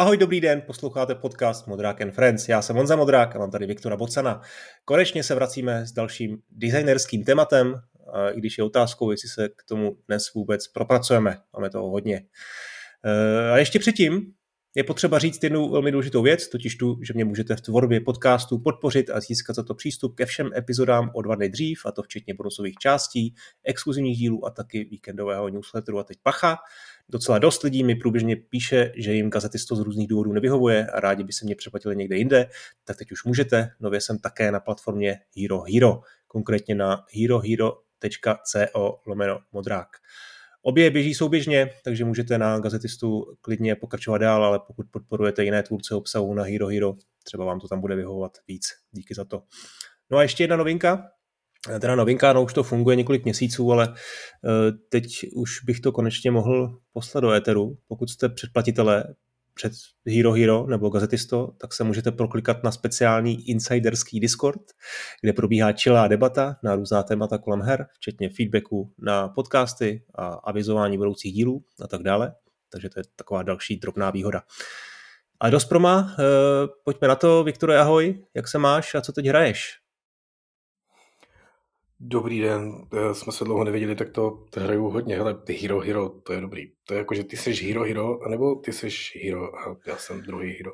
Ahoj, dobrý den, posloucháte podcast Modrák and Friends. Já jsem Honza Modrák a mám tady Viktora Bocana. Konečně se vracíme s dalším designerským tématem, i když je otázkou, jestli se k tomu dnes vůbec propracujeme. Máme toho hodně. E, a ještě předtím je potřeba říct jednu velmi důležitou věc, totiž tu, že mě můžete v tvorbě podcastu podpořit a získat za to přístup ke všem epizodám o dva dny dřív, a to včetně bonusových částí, exkluzivních dílů a taky víkendového newsletteru. A teď pacha, docela dost lidí mi průběžně píše, že jim gazetisto z různých důvodů nevyhovuje a rádi by se mě přeplatili někde jinde, tak teď už můžete. Nově jsem také na platformě Hero Hero, konkrétně na herohero.co lomeno modrák. Obě běží souběžně, takže můžete na gazetistu klidně pokračovat dál, ale pokud podporujete jiné tvůrce obsahu na Hero Hero, třeba vám to tam bude vyhovovat víc. Díky za to. No a ještě jedna novinka, teda novinka, no už to funguje několik měsíců, ale eh, teď už bych to konečně mohl poslat do éteru. Pokud jste předplatitelé před Hero Hero nebo Gazetisto, tak se můžete proklikat na speciální insiderský Discord, kde probíhá čilá debata na různá témata kolem her, včetně feedbacku na podcasty a avizování budoucích dílů a tak dále. Takže to je taková další drobná výhoda. A dost proma, eh, pojďme na to. Viktore, ahoj, jak se máš a co teď hraješ? Dobrý den, eh, jsme se dlouho neviděli, tak to, hraju hodně. Hele, ty Hero Hero, to je dobrý. To je jako, že ty jsi Hero Hero, anebo ty jsi Hero a já jsem druhý Hero.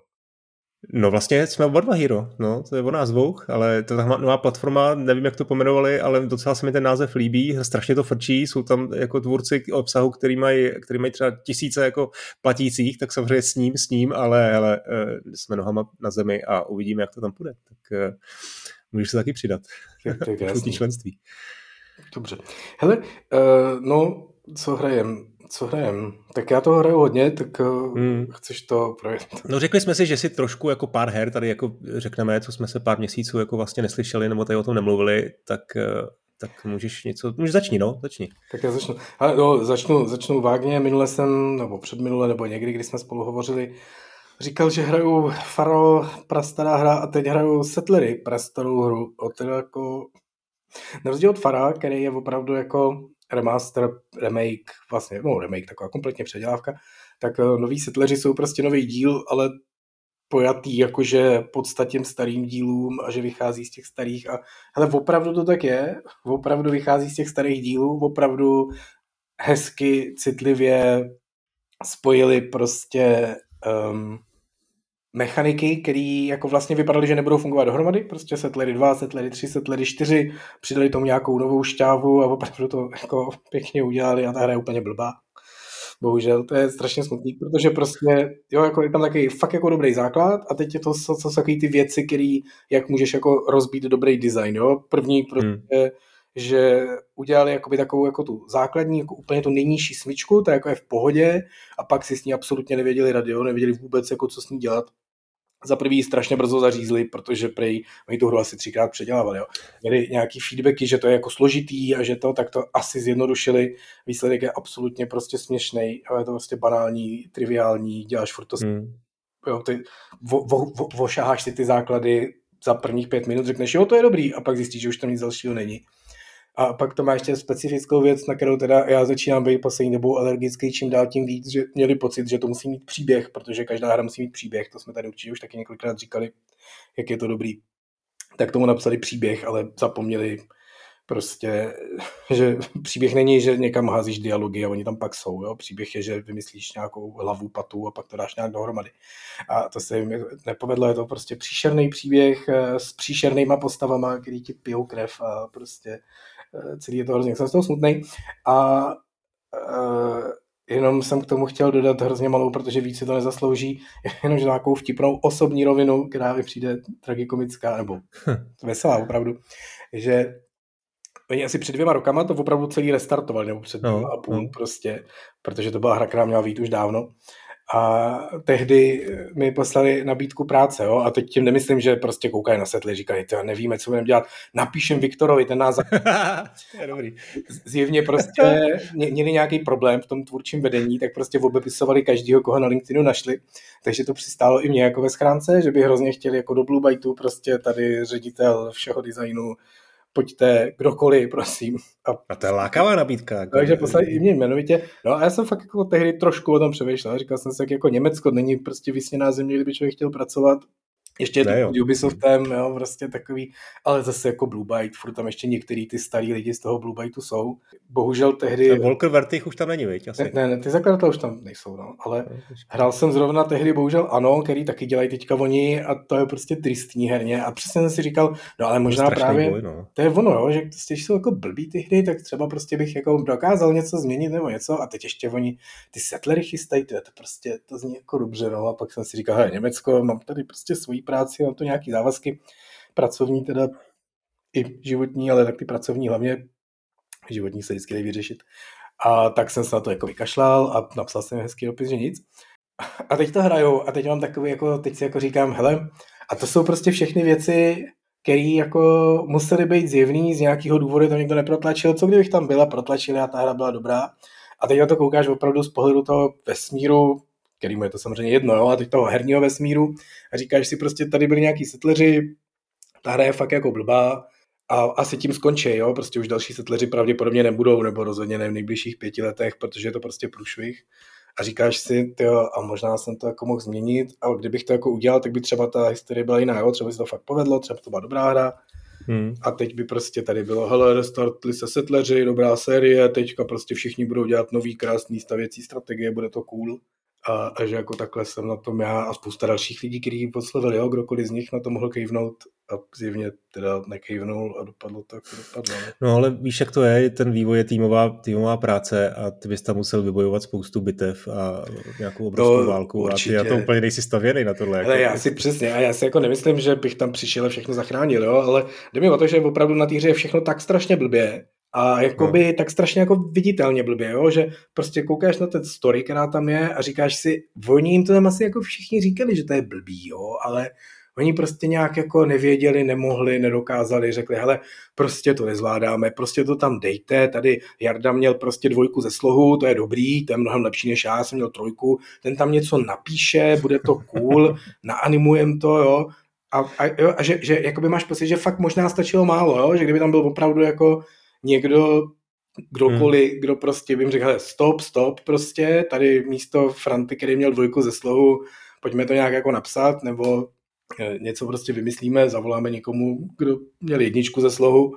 No vlastně jsme oba dva Hero, no, to je o nás dvou, ale to je nová platforma, nevím, jak to pomenovali, ale docela se mi ten název líbí, strašně to frčí, jsou tam jako tvůrci obsahu, který mají, který mají třeba tisíce jako platících, tak samozřejmě s ním, s ním, ale, ale eh, jsme nohama na zemi a uvidíme, jak to tam půjde. Tak eh, můžeš se taky přidat. To je krásný. členství. Dobře. Hele, uh, no, co hrajem? Co hrajem? Tak já toho hraju hodně, tak uh, hmm. chceš to projet? No řekli jsme si, že si trošku jako pár her tady jako řekneme, co jsme se pár měsíců jako vlastně neslyšeli, nebo tady o tom nemluvili, tak uh, tak můžeš něco, můžeš začni, no, začni. Tak já začnu. Ale no, začnu, začnu vágně, minule jsem, nebo předminule, nebo někdy, kdy jsme spolu hovořili, říkal, že hraju Faro, prastará hra a teď hraju Settlery, prastarou hru. O teda jako... Na rozdíl od Fara, který je opravdu jako remaster, remake, vlastně, no remake, taková kompletně předělávka, tak eh, noví Settleři jsou prostě nový díl, ale pojatý jakože podstatím starým dílům a že vychází z těch starých a hele, opravdu to tak je, opravdu vychází z těch starých dílů, opravdu hezky, citlivě spojili prostě um, mechaniky, které jako vlastně vypadaly, že nebudou fungovat dohromady, prostě Settlery 2, Settlery 3, Settlery 4, přidali tomu nějakou novou šťávu a opravdu to jako pěkně udělali a ta hra je úplně blbá. Bohužel, to je strašně smutný, protože prostě, jo, jako je tam takový fakt jako dobrý základ a teď je to, co, co jsou takový ty věci, které, jak můžeš jako rozbít dobrý design, jo. První prostě, hmm. že udělali jakoby takovou jako tu základní, jako úplně tu nejnižší smyčku, ta jako je v pohodě a pak si s ní absolutně nevěděli rady, jo, nevěděli vůbec, jako co s ní dělat za prvý strašně brzo zařízli, protože prej oni tu hru asi třikrát předělávali. Jo. Měli nějaký feedbacky, že to je jako složitý a že to, tak to asi zjednodušili. Výsledek je absolutně prostě směšný, ale je to prostě banální, triviální, děláš furt to hmm. jo, ty vo, vo, vo, vošaháš si ty základy za prvních pět minut, řekneš, jo, to je dobrý, a pak zjistíš, že už tam nic dalšího není. A pak to má ještě specifickou věc, na kterou teda já začínám být poslední dobou alergický čím dál tím víc, že měli pocit, že to musí mít příběh, protože každá hra musí mít příběh, to jsme tady určitě už taky několikrát říkali, jak je to dobrý. Tak tomu napsali příběh, ale zapomněli prostě, že příběh není, že někam házíš dialogy a oni tam pak jsou. Jo? Příběh je, že vymyslíš nějakou hlavu, patu a pak to dáš nějak dohromady. A to se jim nepovedlo, je to prostě příšerný příběh eh, s příšernýma postavama, který ti pijou krev a prostě celý je to hrozně, jsem z toho smutný. A uh, jenom jsem k tomu chtěl dodat hrozně malou, protože víc si to nezaslouží, jenom nějakou vtipnou osobní rovinu, která mi přijde tragikomická, nebo veselá opravdu, že Oni asi před dvěma rokama to opravdu celý restartovali, nebo před no, a půl no. prostě, protože to byla hra, která měla být už dávno. A tehdy mi poslali nabídku práce, jo? a teď tím nemyslím, že prostě koukají na setly, říkají, to nevíme, co budeme dělat, napíšem Viktorovi, ten nás... dobrý. Zjevně prostě měli nějaký problém v tom tvůrčím vedení, tak prostě obepisovali každýho, koho na LinkedInu našli, takže to přistálo i mě jako ve schránce, že by hrozně chtěli jako do Blue Byteu prostě tady ředitel všeho designu pojďte kdokoliv, prosím. A, a to je lákavá nabídka. Jako... Takže poslali i mě jmenovitě. No a já jsem fakt jako tehdy trošku o tom přemýšlel. Říkal jsem si, jak jako Německo není prostě vysněná země, kdyby člověk chtěl pracovat ještě ne, jo. Ubisoftem, jo, prostě takový, ale zase jako Blue Byte, furt tam ještě některý ty starý lidi z toho Blue Byteu jsou. Bohužel tehdy... A Volker Vertich už tam není, viď? Asi. Ne, ne, ty zakladatelé už tam nejsou, no, ale hrál jsem zrovna tehdy bohužel ano, který taky dělají teďka oni a to je prostě tristní herně a přesně jsem si říkal, no ale možná právě, boj, no. to je ono, jo, že prostě, když jsou jako blbý ty hry, tak třeba prostě bych jako dokázal něco změnit nebo něco a teď ještě oni ty settlery chystají, to, je to prostě, to zní jako dobře, no a pak jsem si říkal, hej, Německo, mám tady prostě svoji práci, mám tu nějaký závazky, pracovní teda i životní, ale tak ty pracovní hlavně, životní se vždycky vyřešit. A tak jsem se na to jako vykašlal a napsal jsem hezký dopis, že nic. A teď to hrajou a teď mám takový, jako, teď si jako říkám, hele, a to jsou prostě všechny věci, které jako musely být zjevný, z nějakého důvodu tam někdo neprotlačil, co kdybych tam byla, protlačili a ta hra byla dobrá. A teď na to koukáš opravdu z pohledu toho vesmíru, kterýmu je to samozřejmě jedno, jo, a teď toho herního vesmíru. A říkáš si prostě, tady byli nějaký setleři, ta hra je fakt jako blbá a asi tím skončí, jo, prostě už další setleři pravděpodobně nebudou, nebo rozhodně ne v nejbližších pěti letech, protože je to prostě průšvih. A říkáš si, tyjo, a možná jsem to jako mohl změnit, ale kdybych to jako udělal, tak by třeba ta historie byla jiná, jo, třeba by se to fakt povedlo, třeba to byla dobrá hra, Hmm. A teď by prostě tady bylo, hele, restartli se setleři, dobrá série, teďka prostě všichni budou dělat nový krásný stavěcí strategie, bude to cool a, a že jako takhle jsem na tom já a spousta dalších lidí, kteří podslovili, jo, kdokoliv z nich na to mohl kejvnout a zjevně teda nekejvnul a dopadlo tak, dopadlo. Ne? No ale víš, jak to je, ten vývoj je týmová, týmová práce a ty bys tam musel vybojovat spoustu bitev a nějakou obrovskou no, válku určitě. a ty na to úplně nejsi stavěný na tohle. Ale jako. já si přesně, a já si jako nemyslím, že bych tam přišel a všechno zachránil, jo, ale jde mi o to, že opravdu na té hře je všechno tak strašně blbě, a jakoby no. tak strašně jako viditelně blbě, jo? že prostě koukáš na ten story, která tam je a říkáš si, oni jim to tam asi jako všichni říkali, že to je blbý, jo? ale oni prostě nějak jako nevěděli, nemohli, nedokázali, řekli, hele, prostě to nezvládáme, prostě to tam dejte, tady Jarda měl prostě dvojku ze slohu, to je dobrý, to je mnohem lepší než já, jsem měl trojku, ten tam něco napíše, bude to cool, naanimujem to, jo, a, a, jo, a že, že jakoby máš pocit, že fakt možná stačilo málo, jo? že kdyby tam byl opravdu jako někdo, kdokoliv, hmm. kdo prostě by řekl, stop, stop, prostě, tady místo Franty, který měl dvojku ze slohu, pojďme to nějak jako napsat, nebo eh, něco prostě vymyslíme, zavoláme někomu, kdo měl jedničku ze slohu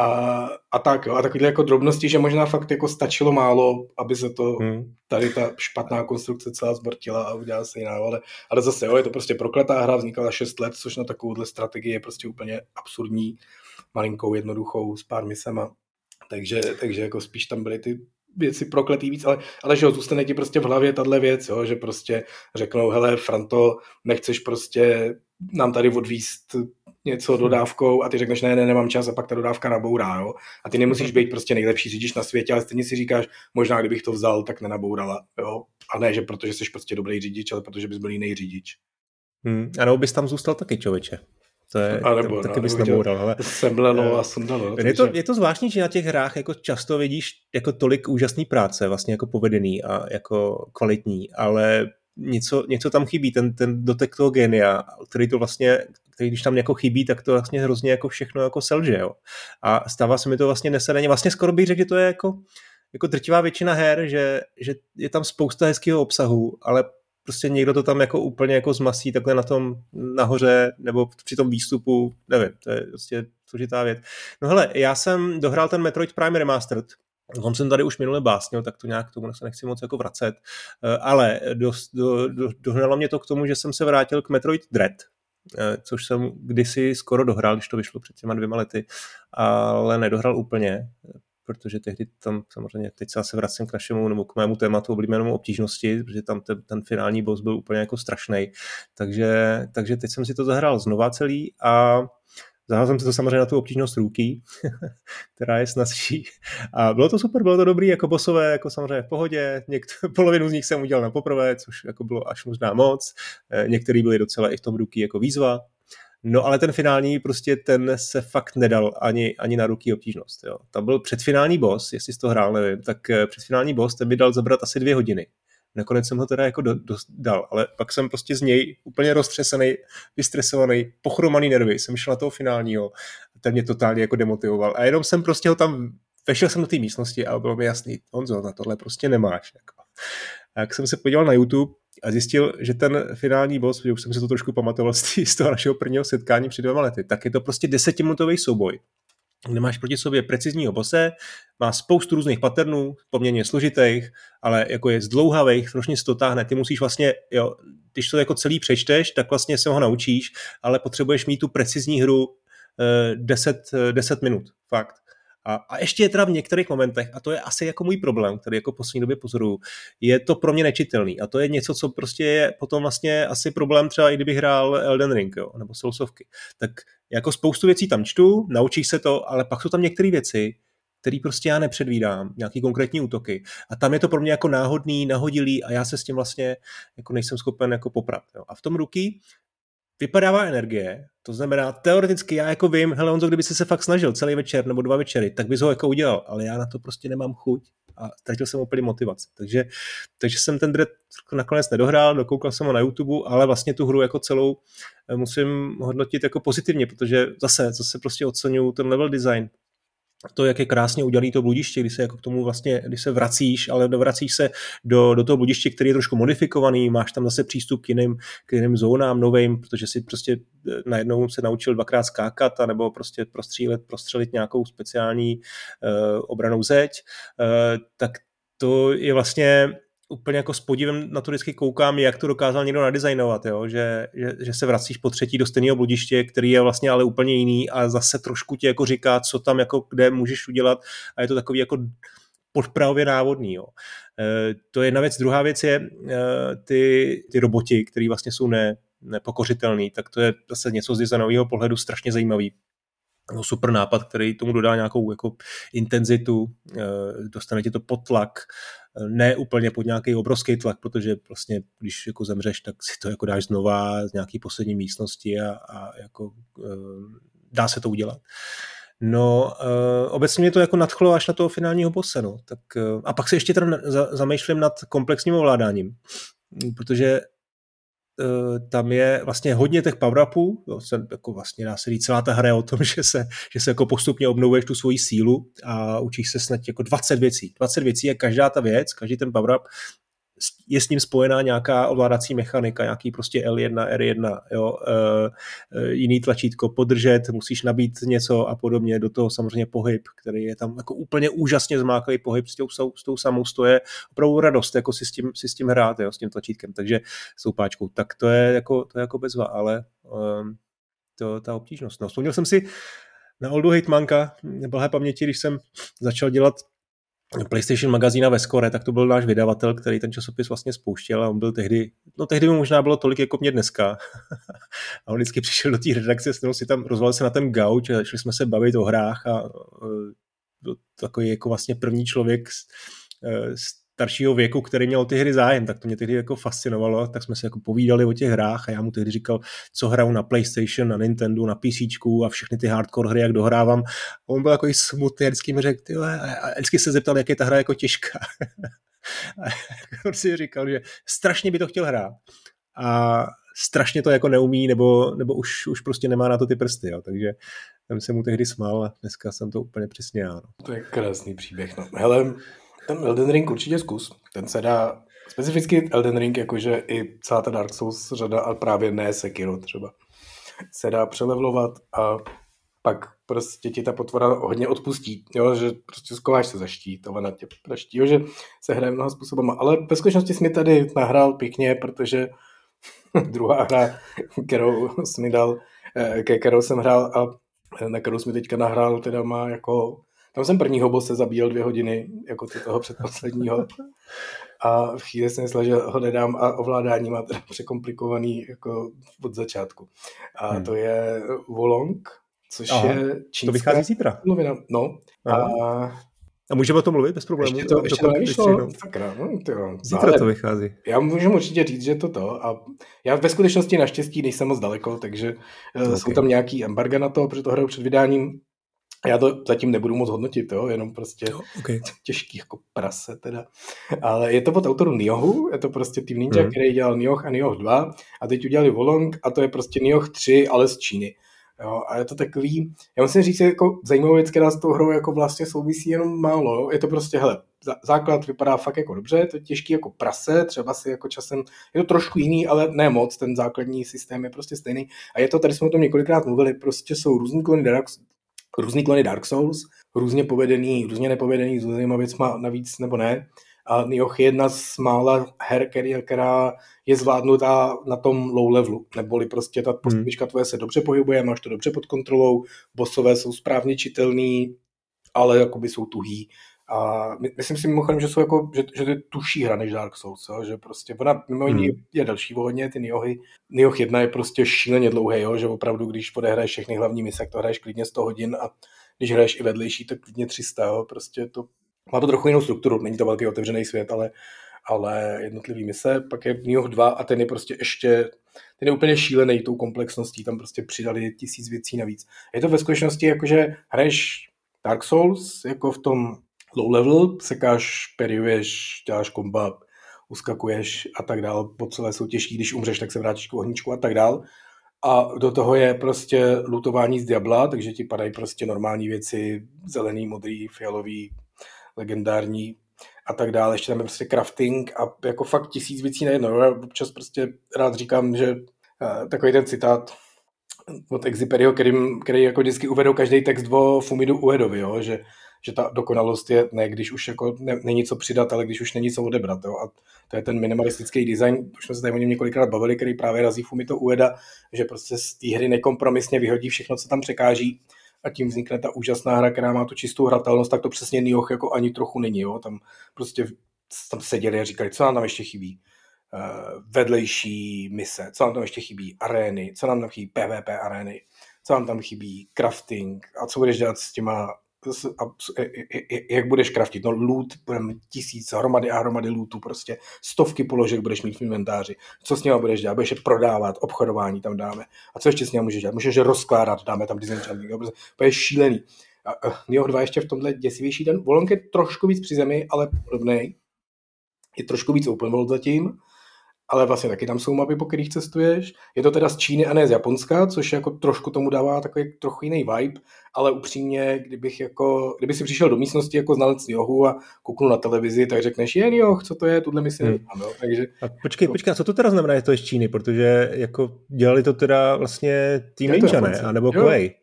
a, a tak, jo. A takovýhle jako drobnosti, že možná fakt jako stačilo málo, aby se to, hmm. tady ta špatná konstrukce celá zbortila a udělala se jiná, ale, ale zase, jo, je to prostě prokletá hra, vznikala 6 let, což na takovouhle strategii je prostě úplně absurdní malinkou, jednoduchou, s pár misema. Takže, takže jako spíš tam byly ty věci prokletý víc, ale, ale že jo, zůstane ti prostě v hlavě tahle věc, jo, že prostě řeknou, hele, Franto, nechceš prostě nám tady odvíst něco hmm. dodávkou a ty řekneš, ne, ne, nemám čas a pak ta dodávka nabourá, jo. A ty nemusíš být prostě nejlepší řidič na světě, ale stejně si říkáš, možná kdybych to vzal, tak nenabourala, jo. A ne, že protože jsi prostě dobrý řidič, ale protože bys byl jiný řidič. Hmm, a nebo bys tam zůstal taky člověče. To je, a nebo, taky no, bys naboural, ale... Sembleno a sundalo. Je, to, je to zvláštní, že na těch hrách jako často vidíš jako tolik úžasný práce, vlastně jako povedený a jako kvalitní, ale něco, něco tam chybí, ten, ten dotek toho genia, který to vlastně, který když tam jako chybí, tak to vlastně hrozně jako všechno jako selže, jo. A stává se mi to vlastně nesedeně, vlastně skoro bych řekl, že to je jako, jako drtivá většina her, že, že je tam spousta hezkého obsahu, ale prostě někdo to tam jako úplně jako zmasí takhle na tom nahoře nebo při tom výstupu, nevím, to je prostě složitá věc. No hele, já jsem dohrál ten Metroid Prime Remastered, On jsem tady už minule básnil, tak to nějak k tomu se nechci moc jako vracet, eh, ale do, do, do, dohnalo mě to k tomu, že jsem se vrátil k Metroid Dread, eh, což jsem kdysi skoro dohrál, když to vyšlo před těma dvěma lety, ale nedohrál úplně, protože tehdy tam samozřejmě, teď se zase vracím k našemu nebo k mému tématu oblíbenému obtížnosti, protože tam ten, ten finální boss byl úplně jako strašný. Takže, takže teď jsem si to zahrál znova celý a Zahrál jsem si to samozřejmě na tu obtížnost ruky, která je snazší. A bylo to super, bylo to dobrý, jako bosové, jako samozřejmě v pohodě. Něk- polovinu z nich jsem udělal na poprvé, což jako bylo až možná moc. Eh, některý byli docela i v tom ruky jako výzva. No ale ten finální prostě ten se fakt nedal ani, ani na ruky obtížnost. Jo. Tam byl předfinální boss, jestli jsi to hrál, nevím, tak eh, předfinální boss ten by dal zabrat asi dvě hodiny Nakonec jsem ho teda jako do, do, dal, ale pak jsem prostě z něj úplně roztřesený, vystresovaný, pochromaný nervy, jsem šel na toho finálního ten mě totálně jako demotivoval. A jenom jsem prostě ho tam, vešel jsem do té místnosti a bylo mi jasný, Honzo, na tohle prostě nemáš. Jako. A jak jsem se podíval na YouTube a zjistil, že ten finální boss, že už jsem si to trošku pamatoval z toho našeho prvního setkání před dvěma lety, tak je to prostě desetiminutový souboj kde máš proti sobě precizního bose, má spoustu různých patternů, poměrně složitých, ale jako je zdlouhavých, trošku se to táhne. Ty musíš vlastně, jo, když to jako celý přečteš, tak vlastně se ho naučíš, ale potřebuješ mít tu precizní hru eh, 10, 10 minut, fakt. A, a ještě je teda v některých momentech, a to je asi jako můj problém, který jako poslední době pozoruju, je to pro mě nečitelný. A to je něco, co prostě je potom vlastně asi problém třeba i kdybych hrál Elden Ring, jo, nebo Soulsovky. Tak jako spoustu věcí tam čtu, naučíš se to, ale pak jsou tam některé věci, který prostě já nepředvídám, nějaký konkrétní útoky. A tam je to pro mě jako náhodný, nahodilý a já se s tím vlastně jako nejsem schopen jako poprat. Jo. A v tom ruky vypadává energie, to znamená, teoreticky já jako vím, hele Honzo, kdyby jsi se fakt snažil celý večer nebo dva večery, tak bys ho jako udělal, ale já na to prostě nemám chuť a ztratil jsem úplně motivaci. Takže, takže jsem ten dread nakonec nedohrál, dokoukal jsem ho na YouTube, ale vlastně tu hru jako celou eh, musím hodnotit jako pozitivně, protože zase, zase prostě oceňuju ten level design, to, jak je krásně udělané to bludiště, když se jako k tomu vlastně, když se vracíš, ale dovracíš se do, do toho bludiště, který je trošku modifikovaný, máš tam zase přístup k jiným, k jiným zónám novým, protože si prostě eh, najednou se naučil dvakrát skákat, nebo prostě prostřílet, prostřelit nějakou speciální uh, obranou zeď, uh, tak to je vlastně úplně jako s podívem na to vždycky koukám, jak to dokázal někdo nadizajnovat, jo? Že, že, že, se vracíš po třetí do stejného bludiště, který je vlastně ale úplně jiný a zase trošku ti jako říká, co tam jako kde můžeš udělat a je to takový jako podpravě návodný. Jo. E, to je jedna věc. Druhá věc je e, ty, ty roboti, které vlastně jsou ne, nepokořitelný, tak to je zase něco z designového pohledu strašně zajímavý no, super nápad, který tomu dodá nějakou jako intenzitu, e, dostane ti to pod tlak, ne úplně pod nějaký obrovský tlak, protože vlastně, když jako zemřeš, tak si to jako dáš znova z nějaký poslední místnosti a, a jako uh, dá se to udělat. No, obecně mě to jako nadchlo až na toho finálního bose, no. Tak, a pak se ještě za, zamýšlím nad komplexním ovládáním, protože Eh, tam je vlastně hodně těch power-upů, jako vlastně dá se říct, celá ta hra je o tom, že se, že se jako postupně obnovuješ tu svoji sílu a učíš se snad jako 20 věcí. 20 věcí je každá ta věc, každý ten power-up je s ním spojená nějaká ovládací mechanika, nějaký prostě L1, R1, jo, e, jiný tlačítko, podržet, musíš nabít něco a podobně, do toho samozřejmě pohyb, který je tam jako úplně úžasně zmáklý pohyb s tou, s tou samou, to je opravdu radost, jako si s tím, si s tím hrát, jo, s tím tlačítkem, takže s páčkou, tak to je jako, to je jako bezva, ale e, to, ta obtížnost. No, vzpomněl jsem si na Oldu Hejtmanka, blahé paměti, když jsem začal dělat PlayStation magazína ve Score, tak to byl náš vydavatel, který ten časopis vlastně spouštěl a on byl tehdy, no tehdy mu možná bylo tolik jako mě dneska. a on vždycky přišel do té redakce, s si tam rozval se na ten gauč a začali jsme se bavit o hrách a byl takový jako vlastně první člověk s, s staršího věku, který měl ty hry zájem, tak to mě tehdy jako fascinovalo, tak jsme se jako povídali o těch hrách a já mu tehdy říkal, co hraju na PlayStation, na Nintendo, na PC a všechny ty hardcore hry, jak dohrávám. A on byl jako smutný a vždycky mi řekl, tyhle, a vždycky se zeptal, jak je ta hra jako těžká. a on si říkal, že strašně by to chtěl hrát. A strašně to jako neumí, nebo, nebo už, už prostě nemá na to ty prsty, jo. takže jsem se mu tehdy smál a dneska jsem to úplně přesně já. No. To je krásný příběh. No. Hele, ten Elden Ring určitě zkus. Ten se dá, specificky Elden Ring, jakože i celá ta Dark Souls řada, ale právě ne Sekiro třeba, se dá přelevlovat a pak prostě ti ta potvora hodně odpustí, jo, že prostě skováš se za štít, ona tě praští, jo, že se hraje mnoha způsobem, ale ve skutečnosti jsi mi tady nahrál pěkně, protože druhá hra, kterou jsi mi dal, eh, ke kterou jsem hrál a na kterou jsi mi teďka nahrál, teda má jako tam jsem prvního bose zabíjel dvě hodiny, jako ty toho předposledního. A v chvíli jsem myslel, že ho nedám a ovládání má teda překomplikovaný jako od začátku. A hmm. to je Wolong, což Aha, je čínská... To vychází zítra. Mluvina. No. A, a můžeme o tom mluvit bez problémů? Ještě to, ještě to nevyšlo. Sakra, no, tyjo. Zítra Ale to vychází. Já můžu určitě říct, že to to. A já ve skutečnosti naštěstí nejsem moc daleko, takže eh, okay. jsou tam nějaký embarga na to, protože to hraju před vydáním Já to zatím nebudu moc hodnotit, jo, jenom prostě jo, okay. těžký jako prase teda. Ale je to od autoru Niohu, je to prostě tým Ninja, mm. který dělal Nioh a Nioh 2 a teď udělali Volong a to je prostě Nioh 3, ale z Číny. Jo, a je to takový, já musím říct, jako zajímavou věc, která s tou hrou jako vlastně souvisí jenom málo. Jo. Je to prostě, hele, základ vypadá fakt jako dobře, to je těžký jako prase, třeba si jako časem, je to trošku jiný, ale ne moc, ten základní systém je prostě stejný. A je to, tady jsme o tom několikrát mluvili, prostě jsou různý klony Dark, různý klony Dark Souls, různě povedený, různě nepovedený, s různýma věcma navíc nebo ne. A Nioh je jedna z mála her, který, která je zvládnutá na tom low levelu, neboli prostě ta postavička hmm. tvoje se dobře pohybuje, máš to dobře pod kontrolou, bossové jsou správně čitelný, ale jakoby jsou tuhý. A myslím si mimochodem, že, jsou jako, že, že to je tuší hra než Dark Souls, jo? že prostě ona mimo jiný hmm. je další hodně, ty Niohy. Nioh 1 je prostě šíleně dlouhý, jo? že opravdu, když odehraješ všechny hlavní mise, to hraješ klidně 100 hodin a když hraješ i vedlejší, tak klidně 300, jo? prostě to má to trochu jinou strukturu, není to velký otevřený svět, ale, ale jednotlivý mise. Pak je Nioh 2 a ten je prostě ještě, ten je úplně šílený tou komplexností, tam prostě přidali tisíc věcí navíc. Je to ve skutečnosti jako, že hraješ Dark Souls, jako v tom low level, sekáš, periuješ, děláš kombat, uskakuješ a tak dál, po celé jsou těžký, když umřeš, tak se vrátíš k ohničku a tak dál. A do toho je prostě lutování z Diabla, takže ti padají prostě normální věci, zelený, modrý, fialový, legendární a tak dále. Ještě tam je prostě crafting a jako fakt tisíc věcí najednou. Já občas prostě rád říkám, že uh, takový ten citát od Exiperio, který, který jako vždycky uvedou každý text o Fumidu Uedovi, jo? Že, že ta dokonalost je ne, když už jako ne, není co přidat, ale když už není co odebrat. Jo? A to je ten minimalistický design, už jsme se tady o něm několikrát bavili, který právě razí Fumito Ueda, že prostě z té hry nekompromisně vyhodí všechno, co tam překáží a tím vznikne ta úžasná hra, která má tu čistou hratelnost, tak to přesně Nioh jako ani trochu není. Jo? Tam prostě tam seděli a říkali, co nám tam ještě chybí. Uh, vedlejší mise, co nám tam ještě chybí, arény, co nám tam chybí, PvP arény, co nám tam chybí, crafting a co budeš dělat s těma jak budeš kraftit, no loot, tisíc, hromady a hromady lootu, prostě stovky položek budeš mít v inventáři, co s něma budeš dělat, budeš je prodávat, obchodování tam dáme, a co ještě s něma můžeš dělat, můžeš je rozkládat, dáme tam disenchanting, to je šílený. A, uh, Nioh 2 ještě v tomhle děsivější ten Volonk je trošku víc při zemi, ale podobný. Je trošku víc open world zatím, ale vlastně taky tam jsou mapy, po kterých cestuješ. Je to teda z Číny a ne z Japonska, což jako trošku tomu dává takový trochu jiný vibe, ale upřímně, kdybych jako, kdyby si přišel do místnosti jako znalec Johu a kouknul na televizi, tak řekneš, jen Joh, co to je, tuhle mi si hmm. no, takže... A počkej, počkej, co to teda znamená, je to z Číny, protože jako dělali to teda vlastně tým Ninja, ne? A nebo Koei.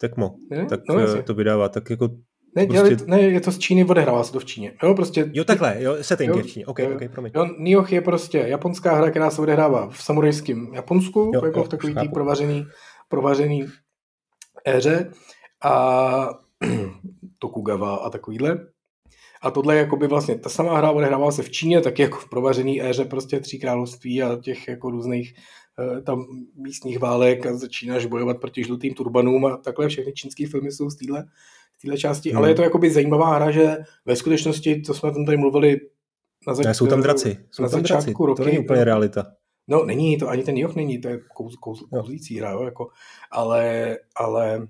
Tekmo, tak no, eh, to vydává, tak jako ne, prostě... dělali, ne, je to z Číny, odehrává se to v Číně. Jo, prostě... Jo, takhle, jo, setting jo, je v Číně, ok, jo, ok, promiň. Jo, Nioh je prostě japonská hra, která se odehrává v samurajském Japonsku, jo, jako jo, v takový tý provařený, provařený éře a Tokugawa a takovýhle. A tohle je jakoby vlastně ta samá hra odehrává se v Číně, tak jako v provařený éře prostě tří království a těch jako různých eh, tam místních válek a začínáš bojovat proti žlutým turbanům a takhle všechny čínské filmy jsou z téhle téhle části, hmm. ale je to jakoby zajímavá hra, že ve skutečnosti, co jsme tam tady mluvili na začátku. jsou tam draci. Jsou na tam začátku draci. roky. To není úplně realita. No, není to, ani ten Joch není, to je kouz, kouz, kouzlící hra, jo, jako, ale, ale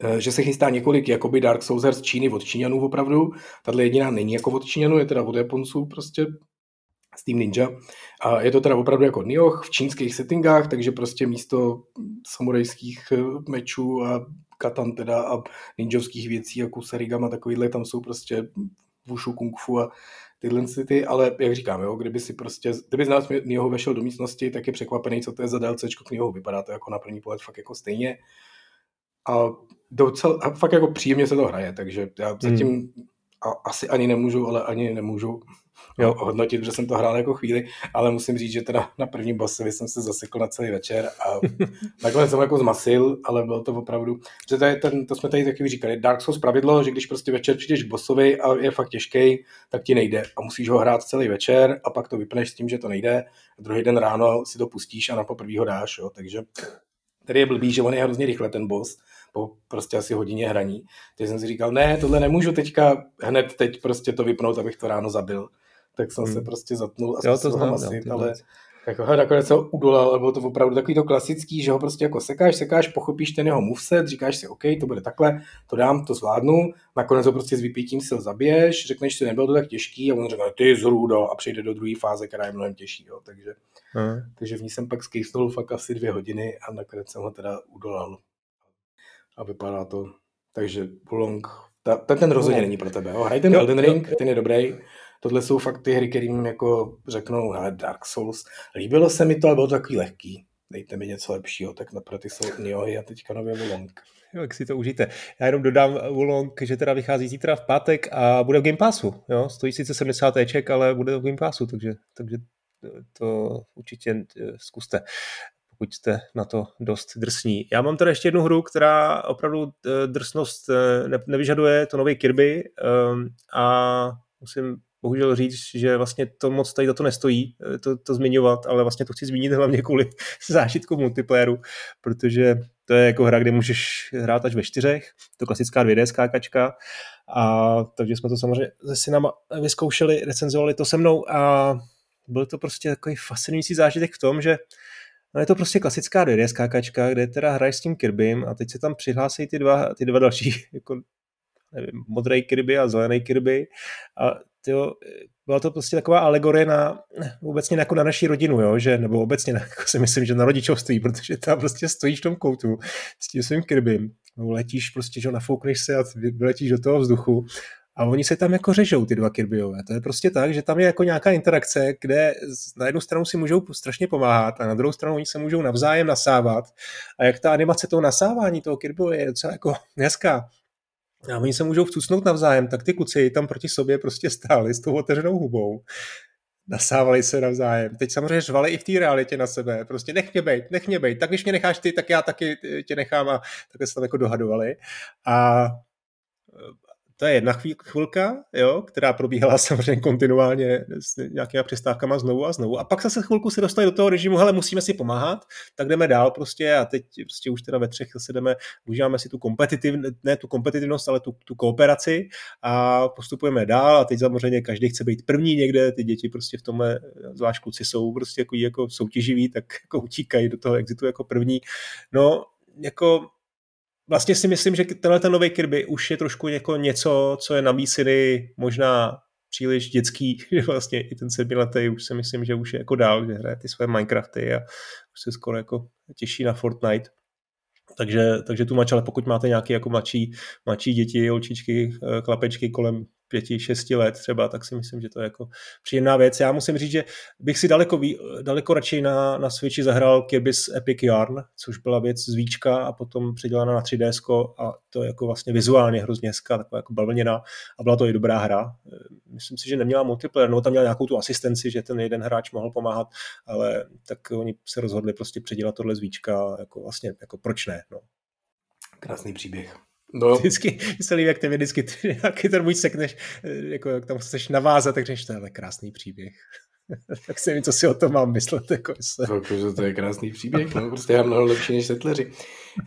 eh, že se chystá několik jakoby Dark Souls z Číny od Číňanů opravdu. Tahle jediná není jako od Číňanů, je teda od Japonců prostě s Team Ninja. A je to teda opravdu jako Nioh v čínských settingách, takže prostě místo samurajských eh, mečů a katan teda a ninjovských věcí jako Sarigama takovýhle, tam jsou prostě wushu, kung fu a tyhle ty, ale jak říkám, jo, kdyby si prostě, kdyby z nás Nioho vešel do místnosti, tak je překvapený, co to je za DLCčko k Niohu. Vypadá to jako na první pohled fakt jako stejně. A docela, a fakt jako příjemně se to hraje, takže já zatím hmm. a, asi ani nemůžu, ale ani nemůžu jo. hodnotit, protože jsem to hrál jako chvíli, ale musím říct, že teda na prvním bossovi jsem se zasekl na celý večer a nakonec jsem jako zmasil, ale bylo to opravdu, že to, je ten, to jsme tady taky říkali, Dark Souls pravidlo, že když prostě večer přijdeš k bossovi a je fakt těžký, tak ti nejde a musíš ho hrát celý večer a pak to vypneš s tím, že to nejde a druhý den ráno si to pustíš a na poprvý ho dáš, jo, takže tady je blbý, že on je hrozně rychle ten boss, po prostě asi hodině hraní. Takže jsem si říkal, ne, tohle nemůžu teďka hned teď prostě to vypnout, abych to ráno zabil tak jsem hmm. se prostě zatnul a jo, to znám, masit, ale, Jako, hele, nakonec se udolal, ale bylo to opravdu takový to klasický, že ho prostě jako sekáš, sekáš, pochopíš ten jeho moveset, říkáš si, OK, to bude takhle, to dám, to zvládnu, nakonec ho prostě s vypítím sil zabiješ, řekneš si, nebylo to tak těžký a on řekne, ty zrůdo a přejde do druhé fáze, která je mnohem těžší, jo. Takže, hmm. takže v ní jsem pak skejstol fakt asi dvě hodiny a nakonec jsem ho teda udolal. A vypadá to, takže Wulong, ta, ten, ten rozhodně není pro tebe, jo. Hraj ten jo, Elden Ring, ten je dobrý, tohle jsou fakt ty hry, kterým jako řeknou, hele, Dark Souls, líbilo se mi to, ale bylo to takový lehký. Dejte mi něco lepšího, tak naproti ty jsou Niohy a teďka nově Wulong. Jak si to užijte. Já jenom dodám Wulong, že teda vychází zítra v pátek a bude v Game Passu. Jo? Stojí sice 70 ček, ale bude v Game Passu, takže, takže to určitě eh, zkuste pokud jste na to dost drsní. Já mám tady ještě jednu hru, která opravdu eh, drsnost eh, nevyžaduje, to nový Kirby ehm, a musím bohužel říct, že vlastně to moc tady za to nestojí, eh, to, to zmiňovat, ale vlastně to chci zmínit hlavně kvůli zážitku multiplayeru, protože to je jako hra, kde můžeš hrát až ve čtyřech, to klasická 2D skákačka, a takže jsme to samozřejmě se synama vyzkoušeli, recenzovali to se mnou a byl to prostě takový fascinující zážitek v tom, že No je to prostě klasická 2D skákačka, kde teda hraješ s tím Kirbym a teď se tam přihlásí ty dva, ty dva další, jako nevím, modrý Kirby a zelený Kirby a tyjo, byla to prostě taková alegorie na obecně jako na naší rodinu, jo, že, nebo obecně jako si myslím, že na rodičovství, protože tam prostě stojíš v tom koutu s tím svým Kirbym, letíš prostě, že nafoukneš se a vyletíš do toho vzduchu a oni se tam jako řežou, ty dva Kirbyové. To je prostě tak, že tam je jako nějaká interakce, kde na jednu stranu si můžou strašně pomáhat a na druhou stranu oni se můžou navzájem nasávat. A jak ta animace toho nasávání toho Kirbyho je docela jako hezká, a oni se můžou vcucnout navzájem, tak ty kluci tam proti sobě prostě stáli s tou otevřenou hubou. Nasávali se navzájem. Teď samozřejmě řvali i v té realitě na sebe. Prostě nech mě bejt, nech mě bejt. Tak když mě necháš ty, tak já taky tě nechám a takhle se tam jako dohadovali. A to je jedna chvilka, jo, která probíhala samozřejmě kontinuálně s nějakými přestávkami znovu a znovu. A pak zase chvilku se dostali do toho režimu, hele, musíme si pomáhat, tak jdeme dál prostě a teď prostě už teda ve třech zase jdeme, užíváme si tu kompetitiv, ne tu kompetitivnost, ale tu, tu kooperaci a postupujeme dál a teď samozřejmě každý chce být první někde, ty děti prostě v tomhle, zvlášť kluci jsou prostě jako, jako soutěživí, tak jako utíkají do toho exitu jako první. No, jako vlastně si myslím, že tenhle ten nový Kirby už je trošku jako něco, co je na City možná příliš dětský, že vlastně i ten sedmiletý už si myslím, že už je jako dál, že hraje ty své Minecrafty a už se skoro jako těší na Fortnite. Takže, takže tu mač, ale pokud máte nějaké jako mladší, mladší děti, holčičky, eh, chlapečky kolem pěti, šesti let třeba, tak si myslím, že to je jako příjemná věc. Já musím říct, že bych si daleko, daleko radši na, na Switchi zahrál Kirby's Epic Yarn, což byla věc z Víčka a potom předělána na 3DS a to je jako vlastně vizuálně hrozně hezká, taková jako bavlněná a byla to i dobrá hra. Myslím si, že neměla multiplayer, no tam měla nějakou tu asistenci, že ten jeden hráč mohl pomáhat, ale tak oni se rozhodli prostě předělat tohle z Víčka, jako vlastně, jako proč ne, no. Krásný příběh. No. Vždycky se líbí, jak ty vždycky nějaký ten můj sekneš, eh, jako jak tam chceš navázat, tak řekneš, to je krásný příběh. tak si nevím, co si o tom mám myslet. Jako se... to, že to je krásný příběh, no, prostě já mnoho lepší než setleři.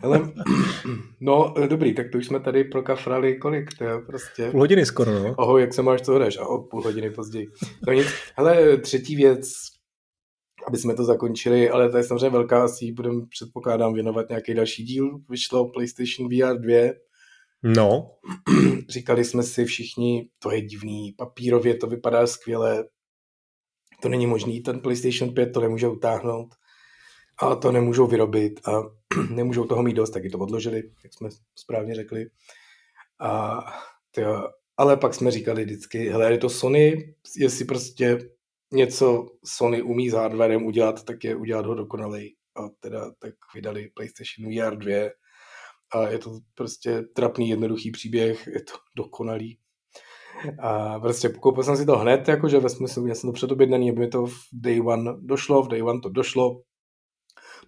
Ale, no, dobrý, tak to už jsme tady prokafrali kolik, to je prostě... Půl hodiny skoro, no. Ahoj, jak se máš, co hraješ? Ahoj, půl hodiny později. No nic, hele, třetí věc, aby jsme to zakončili, ale to je samozřejmě velká, asi budeme, předpokládám, věnovat nějaký další díl. Vyšlo PlayStation VR 2, No. Říkali jsme si všichni, to je divný, papírově to vypadá skvěle, to není možný, ten PlayStation 5 to nemůže utáhnout a to nemůžou vyrobit a nemůžou toho mít dost, taky to odložili, jak jsme správně řekli. A tyjo, ale pak jsme říkali vždycky, hele, je to Sony, jestli prostě něco Sony umí s hardwarem udělat, tak je udělat ho dokonalej. A teda tak vydali PlayStation VR 2 a je to prostě trapný, jednoduchý příběh, je to dokonalý. A prostě koupil jsem si to hned, jakože ve smyslu, já jsem to předobjednaný, aby mi to v day one došlo, v day one to došlo.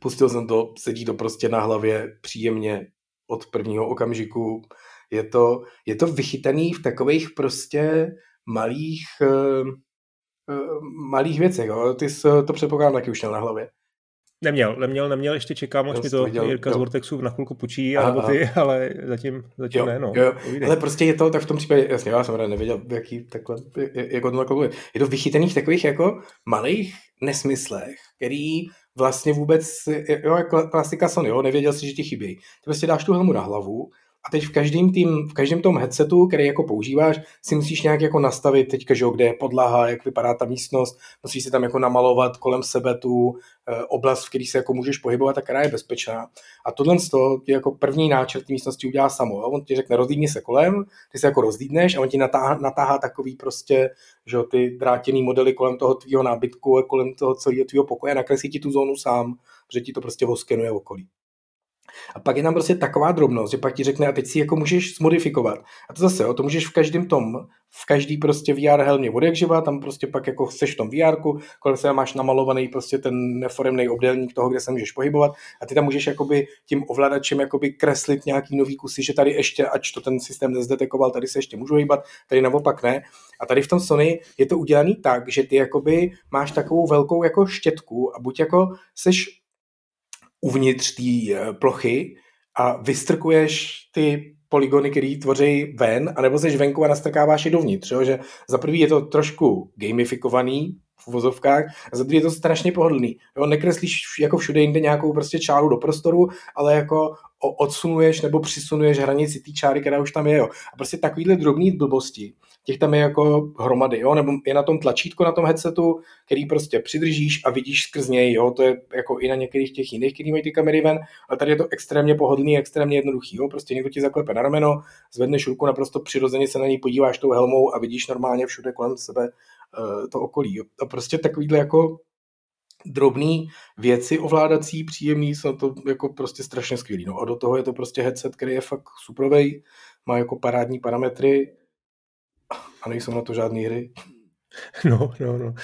Pustil jsem to, sedí to prostě na hlavě příjemně od prvního okamžiku. Je to, je to vychytaný v takových prostě malých, uh, uh, malých věcech. Jo. Ty jsi to předpokládám taky už měl na hlavě. Neměl, neměl, neměl, ještě čekám, až mi to viděl, Jirka jo. z Vortexu na chvilku počí, aha, ty, aha. ale zatím, zatím jo, ne, no. Jo. Ale prostě je to, tak v tom případě, jasně, já jsem nevěděl, jaký takhle, jak to takhle Je to vychytených takových jako malých nesmyslech, který vlastně vůbec, jo, jako klasika Sony, jo, nevěděl si, že ti chybí. Ty prostě dáš tu helmu na hlavu a teď v každém, tým, v každém tom headsetu, který jako používáš, si musíš nějak jako nastavit teďka, že jo, kde je podlaha, jak vypadá ta místnost, musíš si tam jako namalovat kolem sebe tu e, oblast, v které se jako můžeš pohybovat a která je bezpečná. A tohle z toho ti jako první náčrt místnosti udělá samo. Jo? On ti řekne, rozlídni se kolem, ty se jako rozlídneš a on ti natáhá, natáhá takový prostě, že jo, ty drátěný modely kolem toho tvýho nábytku a kolem toho celého tvýho pokoje a nakreslí ti tu zónu sám, že ti to prostě ho skenuje okolí. A pak je tam prostě taková drobnost, že pak ti řekne, a teď si jako můžeš zmodifikovat. A to zase, jo, to můžeš v každém tom, v každý prostě VR helmě od jak tam prostě pak jako seš v tom VR, kolem se máš namalovaný prostě ten neforemný obdélník toho, kde se můžeš pohybovat a ty tam můžeš jakoby tím ovladačem jakoby kreslit nějaký nový kusy, že tady ještě, ač to ten systém nezdetekoval, tady se ještě můžu hýbat, tady naopak ne. A tady v tom Sony je to udělané tak, že ty jakoby máš takovou velkou jako štětku a buď jako seš uvnitř té eh, plochy a vystrkuješ ty polygony, které tvoří ven, anebo jsi venku a nastrkáváš je dovnitř. Jo? Že za prvý je to trošku gamifikovaný, v vozovkách, a za druhé je to strašně pohodlný. Jo? Nekreslíš jako všude jinde nějakou prostě čáru do prostoru, ale jako odsunuješ nebo přisunuješ hranici té čáry, která už tam je. Jo. A prostě takovýhle drobný blbosti, těch tam je jako hromady, jo, nebo je na tom tlačítko na tom headsetu, který prostě přidržíš a vidíš skrz něj, jo, to je jako i na některých těch jiných, který mají ty kamery ven, ale tady je to extrémně pohodlný, extrémně jednoduchý, jo, prostě někdo ti zaklepe na rameno, zvedneš ruku naprosto přirozeně se na ní podíváš tou helmou a vidíš normálně všude kolem sebe uh, to okolí. Jo. A prostě takovýhle jako drobné věci ovládací, příjemný, jsou to jako prostě strašně skvělý. No a do toho je to prostě headset, který je fakt suprovej, má jako parádní parametry nejsou na to žádné hry. No, no, no.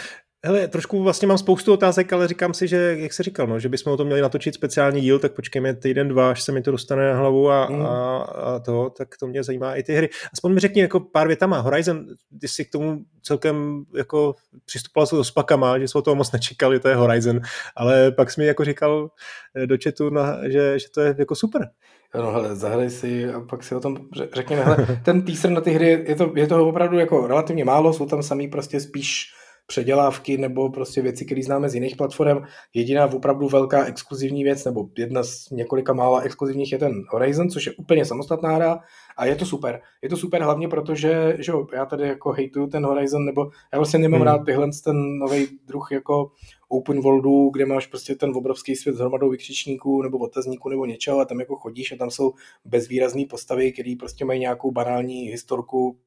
Hele, trošku vlastně mám spoustu otázek, ale říkám si, že, jak se říkal, no, že bychom o tom měli natočit speciální díl, tak počkejme týden, dva, až se mi to dostane na hlavu a, mm. a, a to, tak to mě zajímá i ty hry. Aspoň mi řekni jako pár větama. Horizon, ty jsi k tomu celkem jako přistupoval s spakama, že jsme o toho moc nečekali, to je Horizon, ale pak jsi mi jako říkal eh, do chatu, na, že, že to je jako super. No, hele, zahraj si a pak si o tom řekněme. Hele, ten teaser na ty hry, je to, je toho opravdu jako relativně málo, jsou tam samý prostě spíš předělávky nebo prostě věci, které známe z jiných platform. Jediná opravdu velká exkluzivní věc, nebo jedna z několika mála exkluzivních je ten Horizon, což je úplně samostatná hra a je to super. Je to super hlavně proto, že, že já tady jako hejtuju ten Horizon, nebo já vlastně nemám hmm. rád tyhle ten nový druh jako open worldu, kde máš prostě ten obrovský svět s hromadou vykřičníků nebo otazníků nebo něčeho a tam jako chodíš a tam jsou bezvýrazné postavy, které prostě mají nějakou banální historku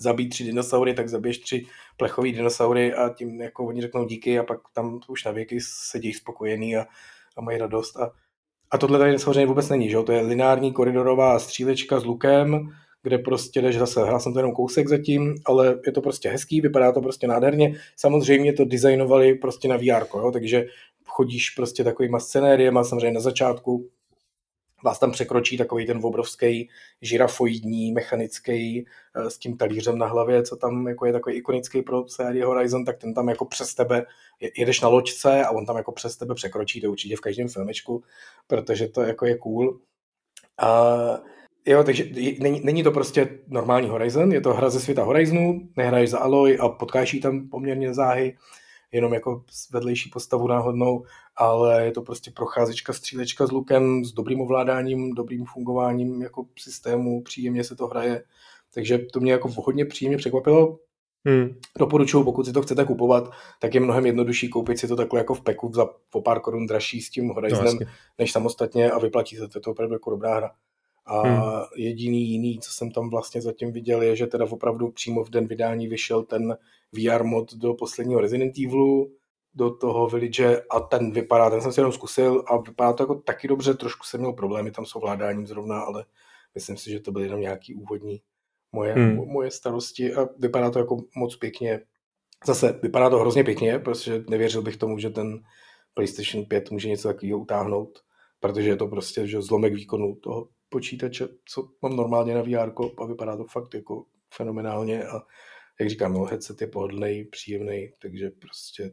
zabít tři dinosaury, tak zabiješ tři plechový dinosaury a tím jako oni řeknou díky a pak tam už na věky sedí spokojený a, a mají radost. A, a tohle tady samozřejmě vůbec není, že? To je lineární koridorová střílečka s lukem, kde prostě jdeš zase, hrál jsem to jenom kousek zatím, ale je to prostě hezký, vypadá to prostě nádherně. Samozřejmě to designovali prostě na VR, jo? takže chodíš prostě takovýma scenériema, samozřejmě na začátku vás tam překročí takový ten obrovský žirafoidní, mechanický eh, s tím talířem na hlavě, co tam jako je takový ikonický pro sérii Horizon, tak ten tam jako přes tebe, jedeš na loďce a on tam jako přes tebe překročí, to určitě v každém filmečku, protože to jako je cool. A Jo, takže není, není to prostě normální Horizon, je to hra ze světa Horizonu, nehraješ za Aloy a potkáš tam poměrně záhy, jenom jako vedlejší postavu náhodnou, ale je to prostě procházečka, střílečka s lukem, s dobrým ovládáním, dobrým fungováním jako systému, příjemně se to hraje, takže to mě jako hodně příjemně překvapilo. Hmm. Doporučuju, pokud si to chcete kupovat, tak je mnohem jednodušší koupit si to takhle jako v peku za po pár korun dražší s tím Horizonem, no, než samostatně a vyplatí se to, je to opravdu jako dobrá hra. A hmm. jediný jiný, co jsem tam vlastně zatím viděl, je, že teda opravdu přímo v den vydání vyšel ten VR mod do posledního Resident Evilu, do toho Village a ten vypadá, ten jsem si jenom zkusil a vypadá to jako taky dobře, trošku jsem měl problémy tam s ovládáním zrovna, ale myslím si, že to byly jenom nějaký úvodní moje, hmm. moje starosti a vypadá to jako moc pěkně. Zase vypadá to hrozně pěkně, protože nevěřil bych tomu, že ten PlayStation 5 může něco takového utáhnout, protože je to prostě že zlomek výkonu toho počítače, co mám normálně na VR a vypadá to fakt jako fenomenálně a jak říkám, no, headset je pohodlný, příjemný, takže prostě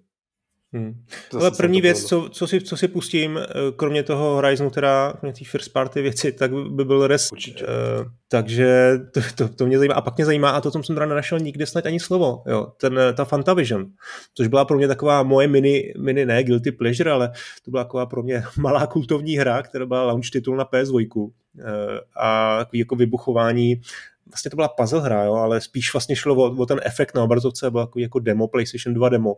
Hmm. Ale první věc, co, co, si, co si pustím, eh, kromě toho Horizonu, teda kromě té first party věci, tak by byl res. Určitě. Uh, takže to, to, to, mě zajímá. A pak mě zajímá, a to tom jsem teda nenašel nikde snad ani slovo, jo, ten, ta Fantavision, což byla pro mě taková moje mini, mini ne guilty pleasure, ale to byla taková pro mě malá kultovní hra, která byla launch titul na PS2 uh, a takový jako vybuchování vlastně to byla puzzle hra, jo, ale spíš vlastně šlo o, o ten efekt na obrazovce, byl takový jako demo, PlayStation 2 demo.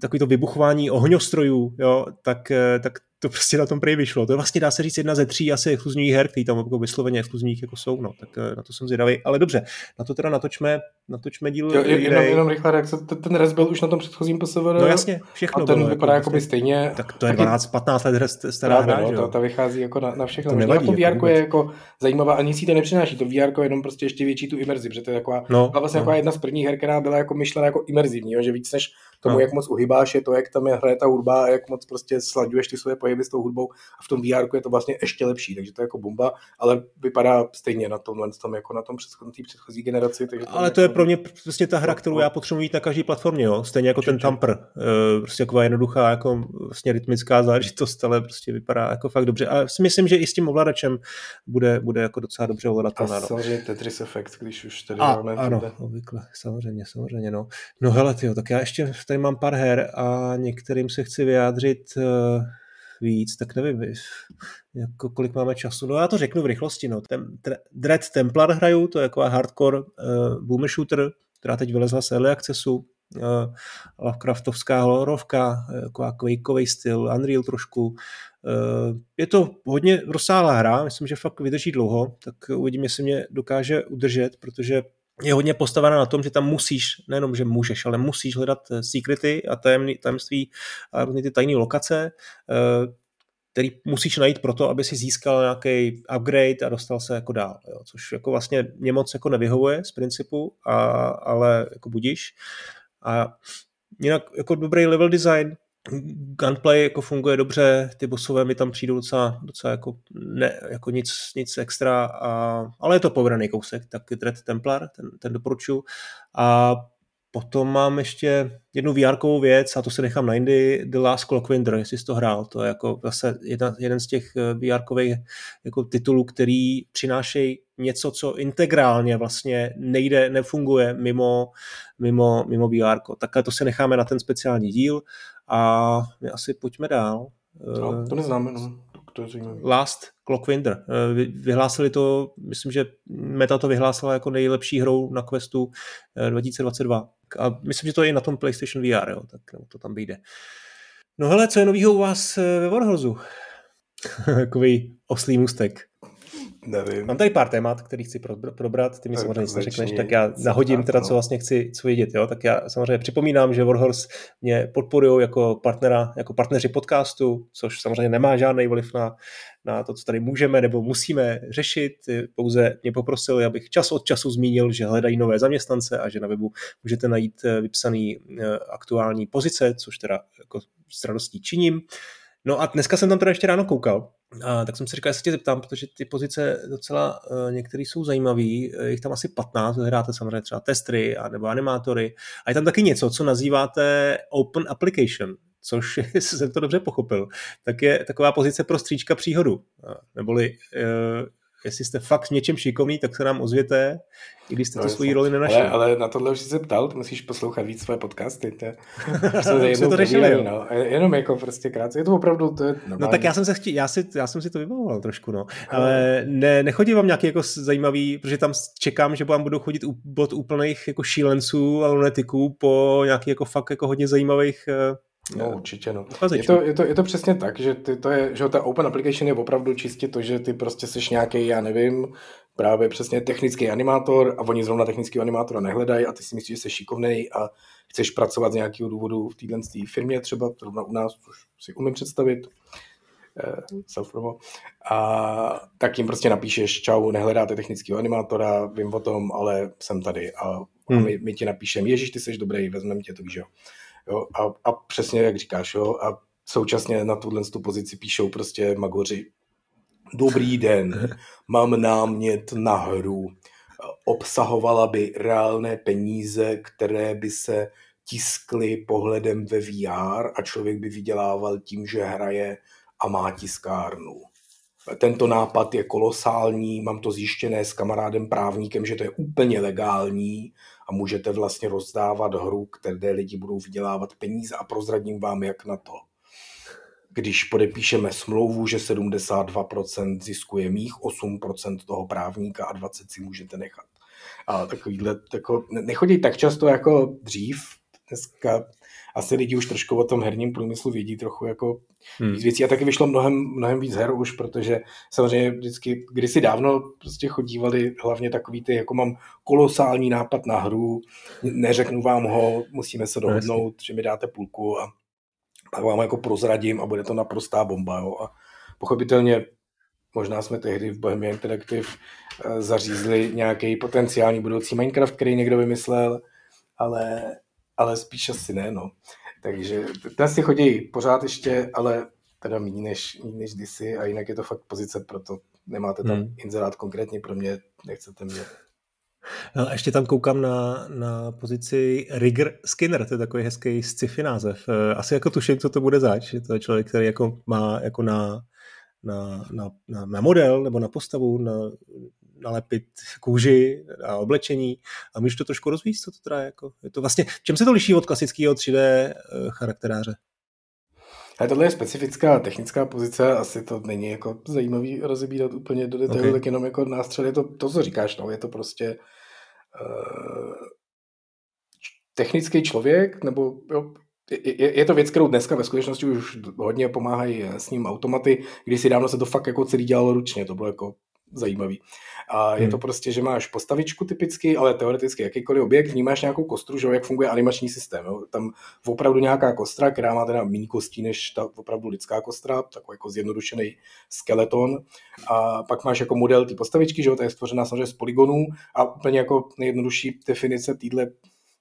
Takový to vybuchování ohňostrojů, jo, tak, tak to prostě na tom prej vyšlo. To je vlastně, dá se říct, jedna ze tří asi exkluzivních her, které tam jako vysloveně exkluzivních jako jsou, no, tak na to jsem zvědavý. Ale dobře, na to teda natočme, natočme díl. Jo, jenom, jenom rychle reakce, ten res byl už na tom předchozím PSVR. No jasně, všechno A ten bylo, vypadá jako by stejně. Tak to je 12-15 let stará hra, no, to, to, vychází jako na, na všechno. To nevadí, to jako VR je jako zajímavá a nic to nepřináší. To VR je jenom prostě ještě větší tu imerzi, protože to je taková, no, vlastně no. jako jedna z prvních her, která byla jako myšlena jako imerzivní, jo, že víc než tomu, no. jak moc uhybáš, je to, jak tam je hraje ta hudba a jak moc prostě slaďuješ ty svoje pohyby s tou hudbou a v tom VR je to vlastně ještě lepší, takže to je jako bomba, ale vypadá stejně na tomhle tom, jako na tom předchozí, předchozí generaci. Takže to ale to je pro mě prostě ta hra, kterou já potřebuji mít na každé platformě, jo? stejně jako ten Tamper, eh, prostě taková jednoduchá, jako vlastně rytmická záležitost, ale prostě vypadá jako fakt dobře. A si myslím, že i s tím ovladačem bude, bude jako docela dobře ovladatelná. A no. samozřejmě Tetris efekt, když už tady a, máme. Ano, obvykle, samozřejmě, samozřejmě, no. No hele, tyjo, tak já ještě tady mám pár her a některým se chci vyjádřit uh, víc, tak nevím, jako kolik máme času. No já to řeknu v rychlosti. No. Ten, Dread Templar hraju, to je taková hardcore uh, boomer shooter, která teď vylezla z Early Accessu. Uh, Lovecraftovská hororovka, taková Quakeový styl, Unreal trošku. Uh, je to hodně rozsáhlá hra, myslím, že fakt vydrží dlouho, tak uvidím, jestli mě dokáže udržet, protože je hodně postavena na tom, že tam musíš, nejenom, že můžeš, ale musíš hledat eh, secrety a tajemný, tajemství a různě ty tajné lokace, eh, který musíš najít proto, aby si získal nějaký upgrade a dostal se jako dál, jo, což jako vlastně mě moc jako nevyhovuje z principu, a, ale jako budíš. A jinak jako dobrý level design, gunplay jako funguje dobře, ty bossové mi tam přijdou docela, docela jako, ne, jako nic, nic extra, a, ale je to povedený kousek, tak Dread Templar, ten, ten doporučuji. A Potom mám ještě jednu vr věc a to se nechám na jindy, The Last Clockwinder, jestli jsi to hrál. To je jako zase jedna, jeden z těch eh, vr jako titulů, který přinášejí něco, co integrálně vlastně nejde, nefunguje mimo, mimo, mimo VR. Takhle to se necháme na ten speciální díl a my asi pojďme dál. No, to neznáme, no. To je Last Clockwinder. Eh, vyhlásili to, myslím, že Meta to vyhlásila jako nejlepší hrou na Questu 2022. Eh, a myslím, že to je i na tom PlayStation VR, jo, tak to tam vyjde. No hele, co je novýho u vás eh, ve Warhorzu? Takový oslý mustek. Nevím. Mám tady pár témat, který chci probrat, ty mi tak samozřejmě nic neřekneš, tak já nahodím teda, co vlastně chci co vidět. Jo? Tak já samozřejmě připomínám, že Warhorse mě podporují jako partnera, jako partneři podcastu, což samozřejmě nemá žádný vliv na, na to, co tady můžeme nebo musíme řešit. Pouze mě poprosil, abych čas od času zmínil, že hledají nové zaměstnance a že na webu můžete najít eh, vypsaný eh, aktuální pozice, což teda jako s radostí činím. No a dneska jsem tam teda ještě ráno koukal, a tak jsem si říkal, se tě zeptám, protože ty pozice docela uh, některé jsou zajímavé, je jich tam asi 15, hráte samozřejmě třeba testry a nebo animátory. A je tam taky něco, co nazýváte Open Application, což, jestli jsem to dobře pochopil, tak je taková pozice pro stříčka příhodu, neboli uh, jestli jste fakt v něčem šikovný, tak se nám ozvěte, i když jste no, to svoji roli nenašli. Ale, ale na tohle už jsi se ptal, musíš poslouchat víc své podcasty. To, to, to řešili, jo. No. Jenom jako prostě krátce. Je to opravdu, to je normální. No tak já jsem se chtěl, já, si, já jsem si to vybavoval trošku, no. Ale ne, nechodí vám nějaký jako zajímavý, protože tam čekám, že vám budou chodit od úplných jako šílenců a lunetiků po nějaký jako fakt jako hodně zajímavých eh, No určitě, no. Je to, je, to, je to přesně tak, že, ty, to je, že ta open application je opravdu čistě to, že ty prostě jsi nějaký, já nevím, právě přesně technický animátor a oni zrovna technický animátora nehledají a ty si myslíš, že jsi šikovný a chceš pracovat z nějakého důvodu v téhle firmě třeba, zrovna u nás, což si umím představit, eh, self a tak jim prostě napíšeš, čau, nehledáte technického animátora, vím o tom, ale jsem tady a, hmm. a my, my ti napíšeme, ježíš, ty jsi dobrý, vezmeme tě, to víš, jo. Jo? A, a přesně jak říkáš, jo? a současně na tuhle tu pozici píšou prostě magoři. Dobrý den, mám námět na hru. Obsahovala by reálné peníze, které by se tiskli pohledem ve VR a člověk by vydělával tím, že hraje a má tiskárnu. Tento nápad je kolosální, mám to zjištěné s kamarádem právníkem, že to je úplně legální a můžete vlastně rozdávat hru, které lidi budou vydělávat peníze a prozradím vám, jak na to. Když podepíšeme smlouvu, že 72% ziskuje mých, 8% toho právníka a 20% si můžete nechat. A takovýhle, tako, nechodí tak často jako dřív, dneska asi lidi už trošku o tom herním průmyslu vědí trochu jako hmm. víc věcí a taky vyšlo mnohem, mnohem víc her už, protože samozřejmě vždycky, kdysi dávno prostě chodívali hlavně takový ty, jako mám kolosální nápad na hru, neřeknu vám ho, musíme se dohodnout, že mi dáte půlku a pak vám jako prozradím a bude to naprostá bomba. Jo. A pochopitelně možná jsme tehdy v Bohemia Interactive eh, zařízli nějaký potenciální budoucí Minecraft, který někdo vymyslel, ale ale spíš asi ne, no. Takže to si chodí pořád ještě, ale teda méně než, méně než kdysi a jinak je to fakt pozice, proto nemáte tam hmm. inzerát konkrétně pro mě, nechcete mě. No a ještě tam koukám na, na pozici Rigger Skinner, to je takový hezký sci-fi název. Eh, asi jako tuším, co to bude zač. To je člověk, který jako má jako na, na, na, na, na model nebo na postavu, na, nalepit kůži a oblečení a můžeš to trošku rozvíjet, co to teda jako, je to vlastně, v čem se to liší od klasického 3D eh, charakteráře? A tohle je specifická technická pozice, asi to není jako zajímavý rozebírat úplně do detailu, okay. tak jenom jako nástřel je to, to, co říkáš, no, je to prostě uh, technický člověk, nebo jo, je, je to věc, kterou dneska ve skutečnosti už hodně pomáhají s ním automaty, když si dávno se to fakt jako celý dělalo ručně, to bylo jako zajímavý. A je hmm. to prostě, že máš postavičku typicky, ale teoreticky jakýkoliv objekt, vnímáš nějakou kostru, že jak funguje animační systém. Jo? Tam opravdu nějaká kostra, která má teda méně kostí než ta opravdu lidská kostra, takový jako zjednodušený skeleton. A pak máš jako model té postavičky, že jo? ta je stvořená samozřejmě z polygonů a úplně jako nejjednodušší definice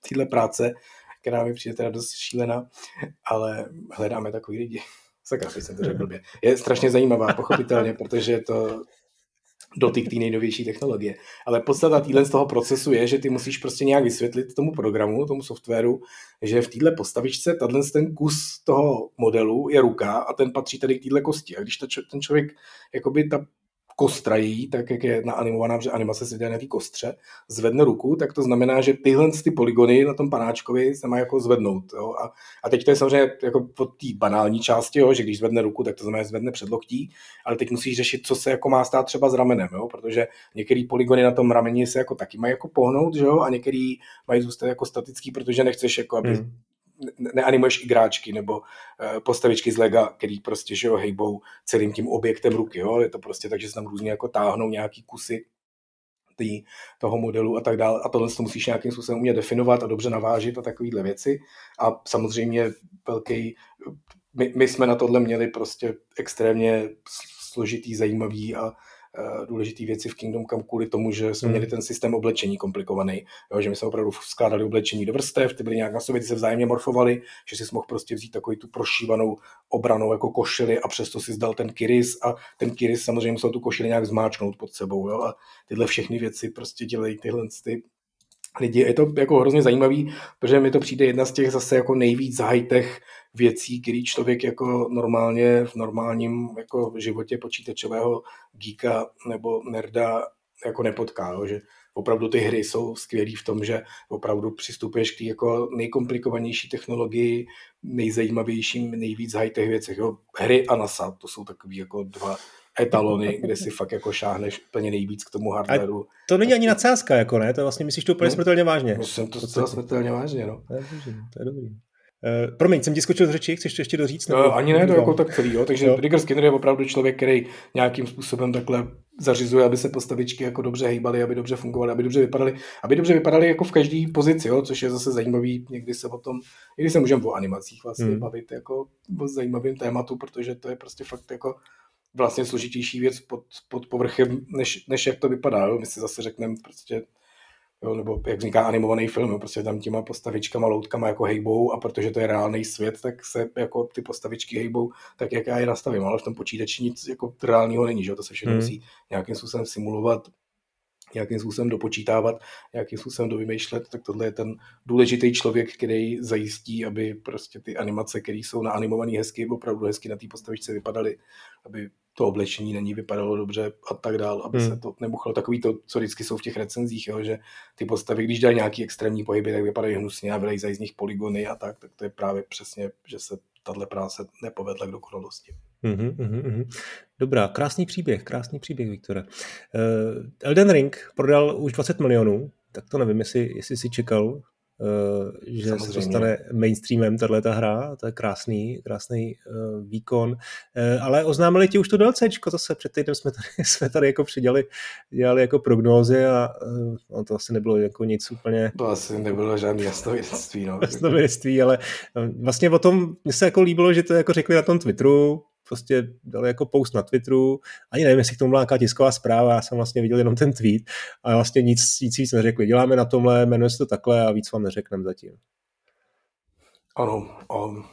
téhle práce, která mi přijde teda dost šílená, ale hledáme takový lidi. Sakra, jsem to řekl blbě. Je strašně zajímavá, pochopitelně, protože je to dotyk té nejnovější technologie. Ale podstata týhle z toho procesu je, že ty musíš prostě nějak vysvětlit tomu programu, tomu softwaru, že v této postavičce tenhle ten kus toho modelu je ruka a ten patří tady k této kosti. A když ta, ten člověk, jakoby ta kostrají, tak jak je naanimovaná, že animace se dělá na té kostře, zvedne ruku, tak to znamená, že tyhle ty polygony na tom panáčkovi se mají jako zvednout. Jo? A, a, teď to je samozřejmě jako od té banální části, jo? že když zvedne ruku, tak to znamená, že zvedne předloktí, ale teď musíš řešit, co se jako má stát třeba s ramenem, jo? protože některé polygony na tom rameni se jako taky mají jako pohnout, že jo? a některý mají zůstat jako statický, protože nechceš jako, aby hmm neanimuješ igráčky nebo uh, postavičky z lega, který prostě že jo, hejbou celým tím objektem ruky. Jo? Je to prostě tak, že se tam různě jako táhnou nějaký kusy tý, toho modelu a tak dále. A tohle to musíš nějakým způsobem umět definovat a dobře navážit a takovéhle věci. A samozřejmě velký, my, my jsme na tohle měli prostě extrémně složitý, zajímavý a Eh, důležité věci v Kingdom Come kvůli tomu, že jsme hmm. měli ten systém oblečení komplikovaný. Jo, že my jsme opravdu skládali oblečení do vrstev, ty byly nějak na sobě, ty se vzájemně morfovali, že si mohl prostě vzít takový tu prošívanou obranou jako košili a přesto si zdal ten kiris a ten kiris samozřejmě musel tu košili nějak zmáčknout pod sebou. Jo, a tyhle všechny věci prostě dělají tyhle ty lidi. Je to jako hrozně zajímavý, protože mi to přijde jedna z těch zase jako nejvíc high-tech věcí, který člověk jako normálně v normálním jako životě počítačového geeka nebo nerda jako nepotká, jo? že opravdu ty hry jsou skvělé v tom, že opravdu přistupuješ k jako nejkomplikovanější technologii, nejzajímavějším, nejvíc high-tech věcech. Jo? Hry a NASA, to jsou takový jako dva etalony, kde si fakt jako šáhneš úplně nejvíc k tomu hardwareu. A to není ani nadsázka, jako ne? To vlastně myslíš to úplně no, smrtelně vážně. Myslím to zcela smrtelně vážně, no. To je, dobrý, to je dobrý. Uh, promiň, jsem ti skočil z řeči, chceš to ještě doříct? Nebo... No, ani ne, to jako tak celý, jo. takže jo. Rigger Skinner je opravdu člověk, který nějakým způsobem takhle zařizuje, aby se postavičky jako dobře hýbaly, aby dobře fungovaly, aby dobře vypadaly, aby dobře vypadaly jako v každé pozici, jo, což je zase zajímavý, někdy se o tom, někdy se můžeme o animacích vlastně hmm. bavit jako o zajímavým tématu, protože to je prostě fakt jako vlastně složitější věc pod, pod povrchem, než, než jak to vypadá. Jo? My si zase řekneme prostě, jo, nebo jak vzniká animovaný film, jo? prostě tam těma postavičkama, loutkama jako hejbou a protože to je reálný svět, tak se jako ty postavičky hejbou tak, jak já je nastavím, ale v tom počítači nic jako reálního není, že? to se všechno hmm. musí nějakým způsobem simulovat nějakým způsobem dopočítávat, nějakým způsobem dovymýšlet, tak tohle je ten důležitý člověk, který zajistí, aby prostě ty animace, které jsou na animované hezky, opravdu hezky na té postavičce vypadaly, aby to oblečení na ní vypadalo dobře a tak dál, aby hmm. se to nebuchalo. Takový to, co vždycky jsou v těch recenzích, jo, že ty postavy, když dají nějaký extrémní pohyby, tak vypadají hnusně a vylejzají z nich polygony a tak, tak to je právě přesně, že se tahle práce nepovedla k dokonalosti. Mm-hmm, mm-hmm. Dobrá, krásný příběh, krásný příběh, Viktore. Uh, Elden Ring prodal už 20 milionů, tak to nevím, jestli, jestli jsi čekal, že Samozřejmě. se dostane mainstreamem tahle ta hra, to je krásný, krásný uh, výkon, uh, ale oznámili ti už to DLCčko, to se před týdnem jsme tady, jsme tady jako přidělali, dělali jako prognózy a no, to asi nebylo jako nic úplně... To asi nebylo žádný jasnovědectví, no. jasnovědectví, ale vlastně o tom mně se jako líbilo, že to jako řekli na tom Twitteru, prostě dali jako post na Twitteru, ani nevím, jestli k tomu byla nějaká tisková zpráva, já jsem vlastně viděl jenom ten tweet a vlastně nic, nic víc neřekli. Děláme na tomhle, jmenuje se to takhle a víc vám neřekneme zatím. Ano, um,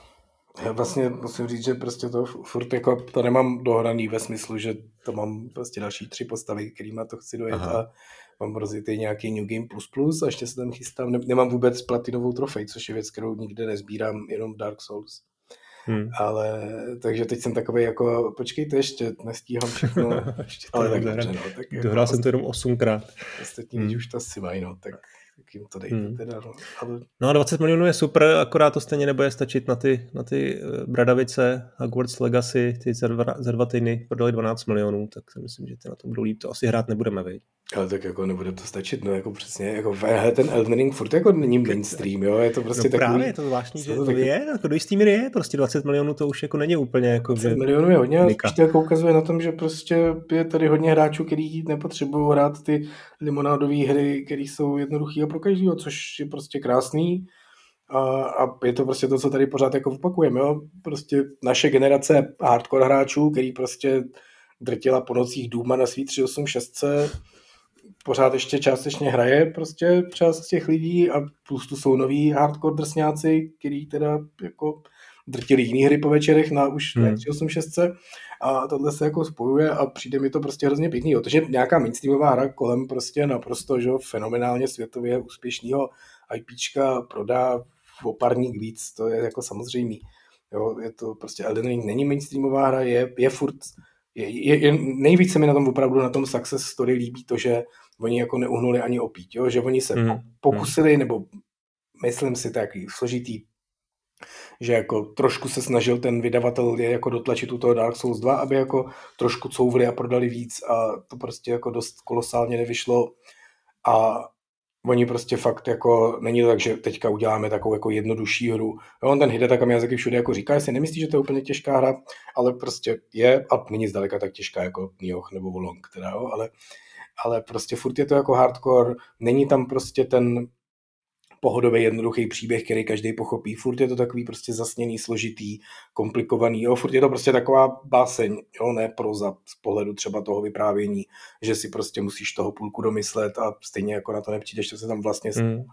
já vlastně musím říct, že prostě to furt jako to nemám dohraný ve smyslu, že to mám prostě další tři postavy, kterýma to chci dojet Aha. a mám rozjetý nějaký New Game Plus Plus a ještě se tam chystám, nemám vůbec platinovou trofej, což je věc, kterou nikde nezbírám, jenom Dark Souls. Hmm. Ale takže teď jsem takový jako, počkejte ještě, nestíhám všechno. Ještě ale tak dobře, no, tak Dohrál jako, jsem to jenom osmkrát. Ostatní hmm. už to asi mají, no, tak tak jim to dejte hmm. teda. No. Ale... no a 20 milionů je super, akorát to stejně nebude stačit na ty, na ty eh, Bradavice, Hogwarts Legacy, ty za dva, za dva týdny prodali 12 milionů, tak si myslím, že ty na tom budou líp. To asi hrát nebudeme, vidět. Ale tak jako nebude to stačit, no jako přesně, jako hele, ten Elden Ring furt jako není mainstream, jo, je to prostě no takový... právě, je to zvláštní, že to, taky... je, jako do jistý míry je, prostě 20 milionů to už jako není úplně jako, 20 že... milionů je hodně, spíš to jako ukazuje na tom, že prostě je tady hodně hráčů, kteří nepotřebují hrát ty limonádové hry, které jsou jednoduché a pro každého, což je prostě krásný. A, a, je to prostě to, co tady pořád jako opakujeme, jo. Prostě naše generace hardcore hráčů, který prostě drtila po nocích Duma na svý 386 pořád ještě částečně hraje prostě část z těch lidí a plus tu jsou noví hardcore drsňáci, který teda jako drtili jiný hry po večerech na už hmm. 386 a tohle se jako spojuje a přijde mi to prostě hrozně pěkný, protože nějaká mainstreamová hra kolem prostě naprosto že, fenomenálně světově úspěšného IPčka prodá o parník víc, to je jako samozřejmý. Jo, je to prostě Elden Ring není mainstreamová hra, je, je furt je, je, je, nejvíce mi na tom opravdu na tom success story líbí to, že oni jako neuhnuli ani opít, jo? že oni se mm. pokusili, nebo myslím si taky složitý, že jako trošku se snažil ten vydavatel je jako dotlačit u toho Dark Souls 2, aby jako trošku couvli a prodali víc a to prostě jako dost kolosálně nevyšlo a oni prostě fakt jako, není to tak, že teďka uděláme takovou jako jednodušší hru. Jo, on ten Hidetaka Miyazaki všude jako říká, jestli nemyslí, že to je úplně těžká hra, ale prostě je a není zdaleka tak těžká jako Nioh nebo Wolong, teda, jo, ale ale prostě furt je to jako hardcore, není tam prostě ten pohodový, jednoduchý příběh, který každý pochopí. Furt je to takový prostě zasněný, složitý, komplikovaný. Jo? Furt je to prostě taková báseň, jo? ne proza z pohledu třeba toho vyprávění, že si prostě musíš toho půlku domyslet a stejně jako na to nepřijdeš, to se tam vlastně mm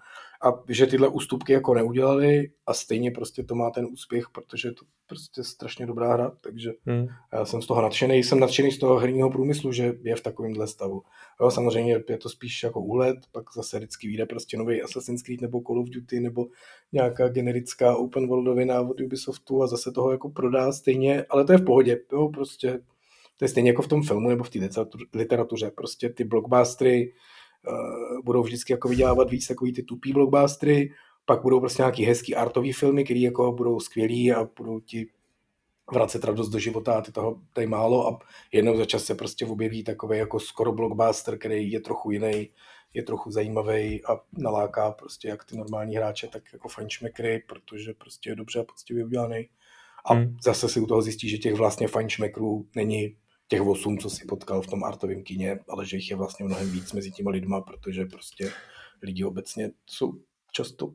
a že tyhle ústupky jako neudělali a stejně prostě to má ten úspěch, protože je to prostě strašně dobrá hra, takže hmm. já jsem z toho nadšený, jsem nadšený z toho herního průmyslu, že je v takovémhle stavu. Jo, samozřejmě je to spíš jako úlet, pak zase vždycky vyjde prostě nový Assassin's Creed nebo Call of Duty nebo nějaká generická open worldovina od Ubisoftu a zase toho jako prodá stejně, ale to je v pohodě, jo, prostě to je stejně jako v tom filmu nebo v té literatuře, prostě ty blockbustery, budou vždycky jako vydělávat víc takový ty tupý blockbustery, pak budou prostě nějaký hezký artový filmy, které jako budou skvělý a budou ti vracet radost do života a ty toho tady málo a jednou za čas se prostě objeví takový jako skoro blockbuster, který je trochu jiný, je trochu zajímavý a naláká prostě jak ty normální hráče, tak jako fančmekry, protože prostě je dobře a poctivě udělaný. A hmm. zase si u toho zjistí, že těch vlastně fančmekrů není těch osm, co si potkal v tom artovém kině, ale že jich je vlastně mnohem víc mezi těma lidma, protože prostě lidi obecně jsou často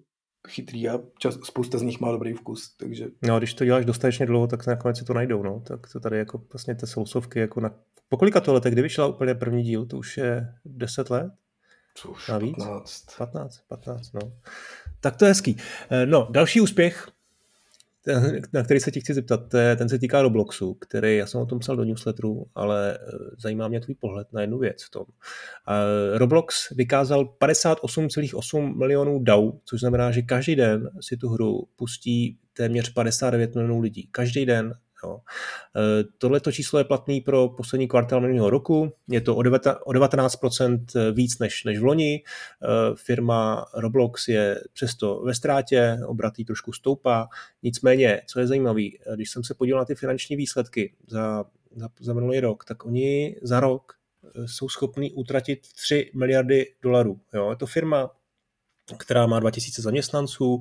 chytrý a čas, spousta z nich má dobrý vkus, takže... No a když to děláš dostatečně dlouho, tak nakonec si to najdou, no. Tak to tady jako vlastně ty sousovky jako na... Po kolika to letech, kdy vyšla úplně první díl, to už je 10 let? Co už, Navíc? 15. 15, 15, no. Tak to je hezký. Eh, no, další úspěch na který se ti chci zeptat, ten se týká Robloxu, který, já jsem o tom psal do newsletteru, ale eh, zajímá mě tvůj pohled na jednu věc v tom. Roblox vykázal 58,8 milionů DAU, což znamená, že každý den si tu hru pustí téměř 59 milionů lidí. Každý den Jo. E, tohleto číslo je platný pro poslední kvartál minulého roku, je to o 19% víc než, než v loni. E, firma Roblox je přesto ve ztrátě, obratý trošku stoupá. Nicméně, co je zajímavé, když jsem se podíval na ty finanční výsledky za, za, za minulý rok, tak oni za rok jsou schopní utratit 3 miliardy dolarů. Jo. Je to firma, která má 2000 zaměstnanců,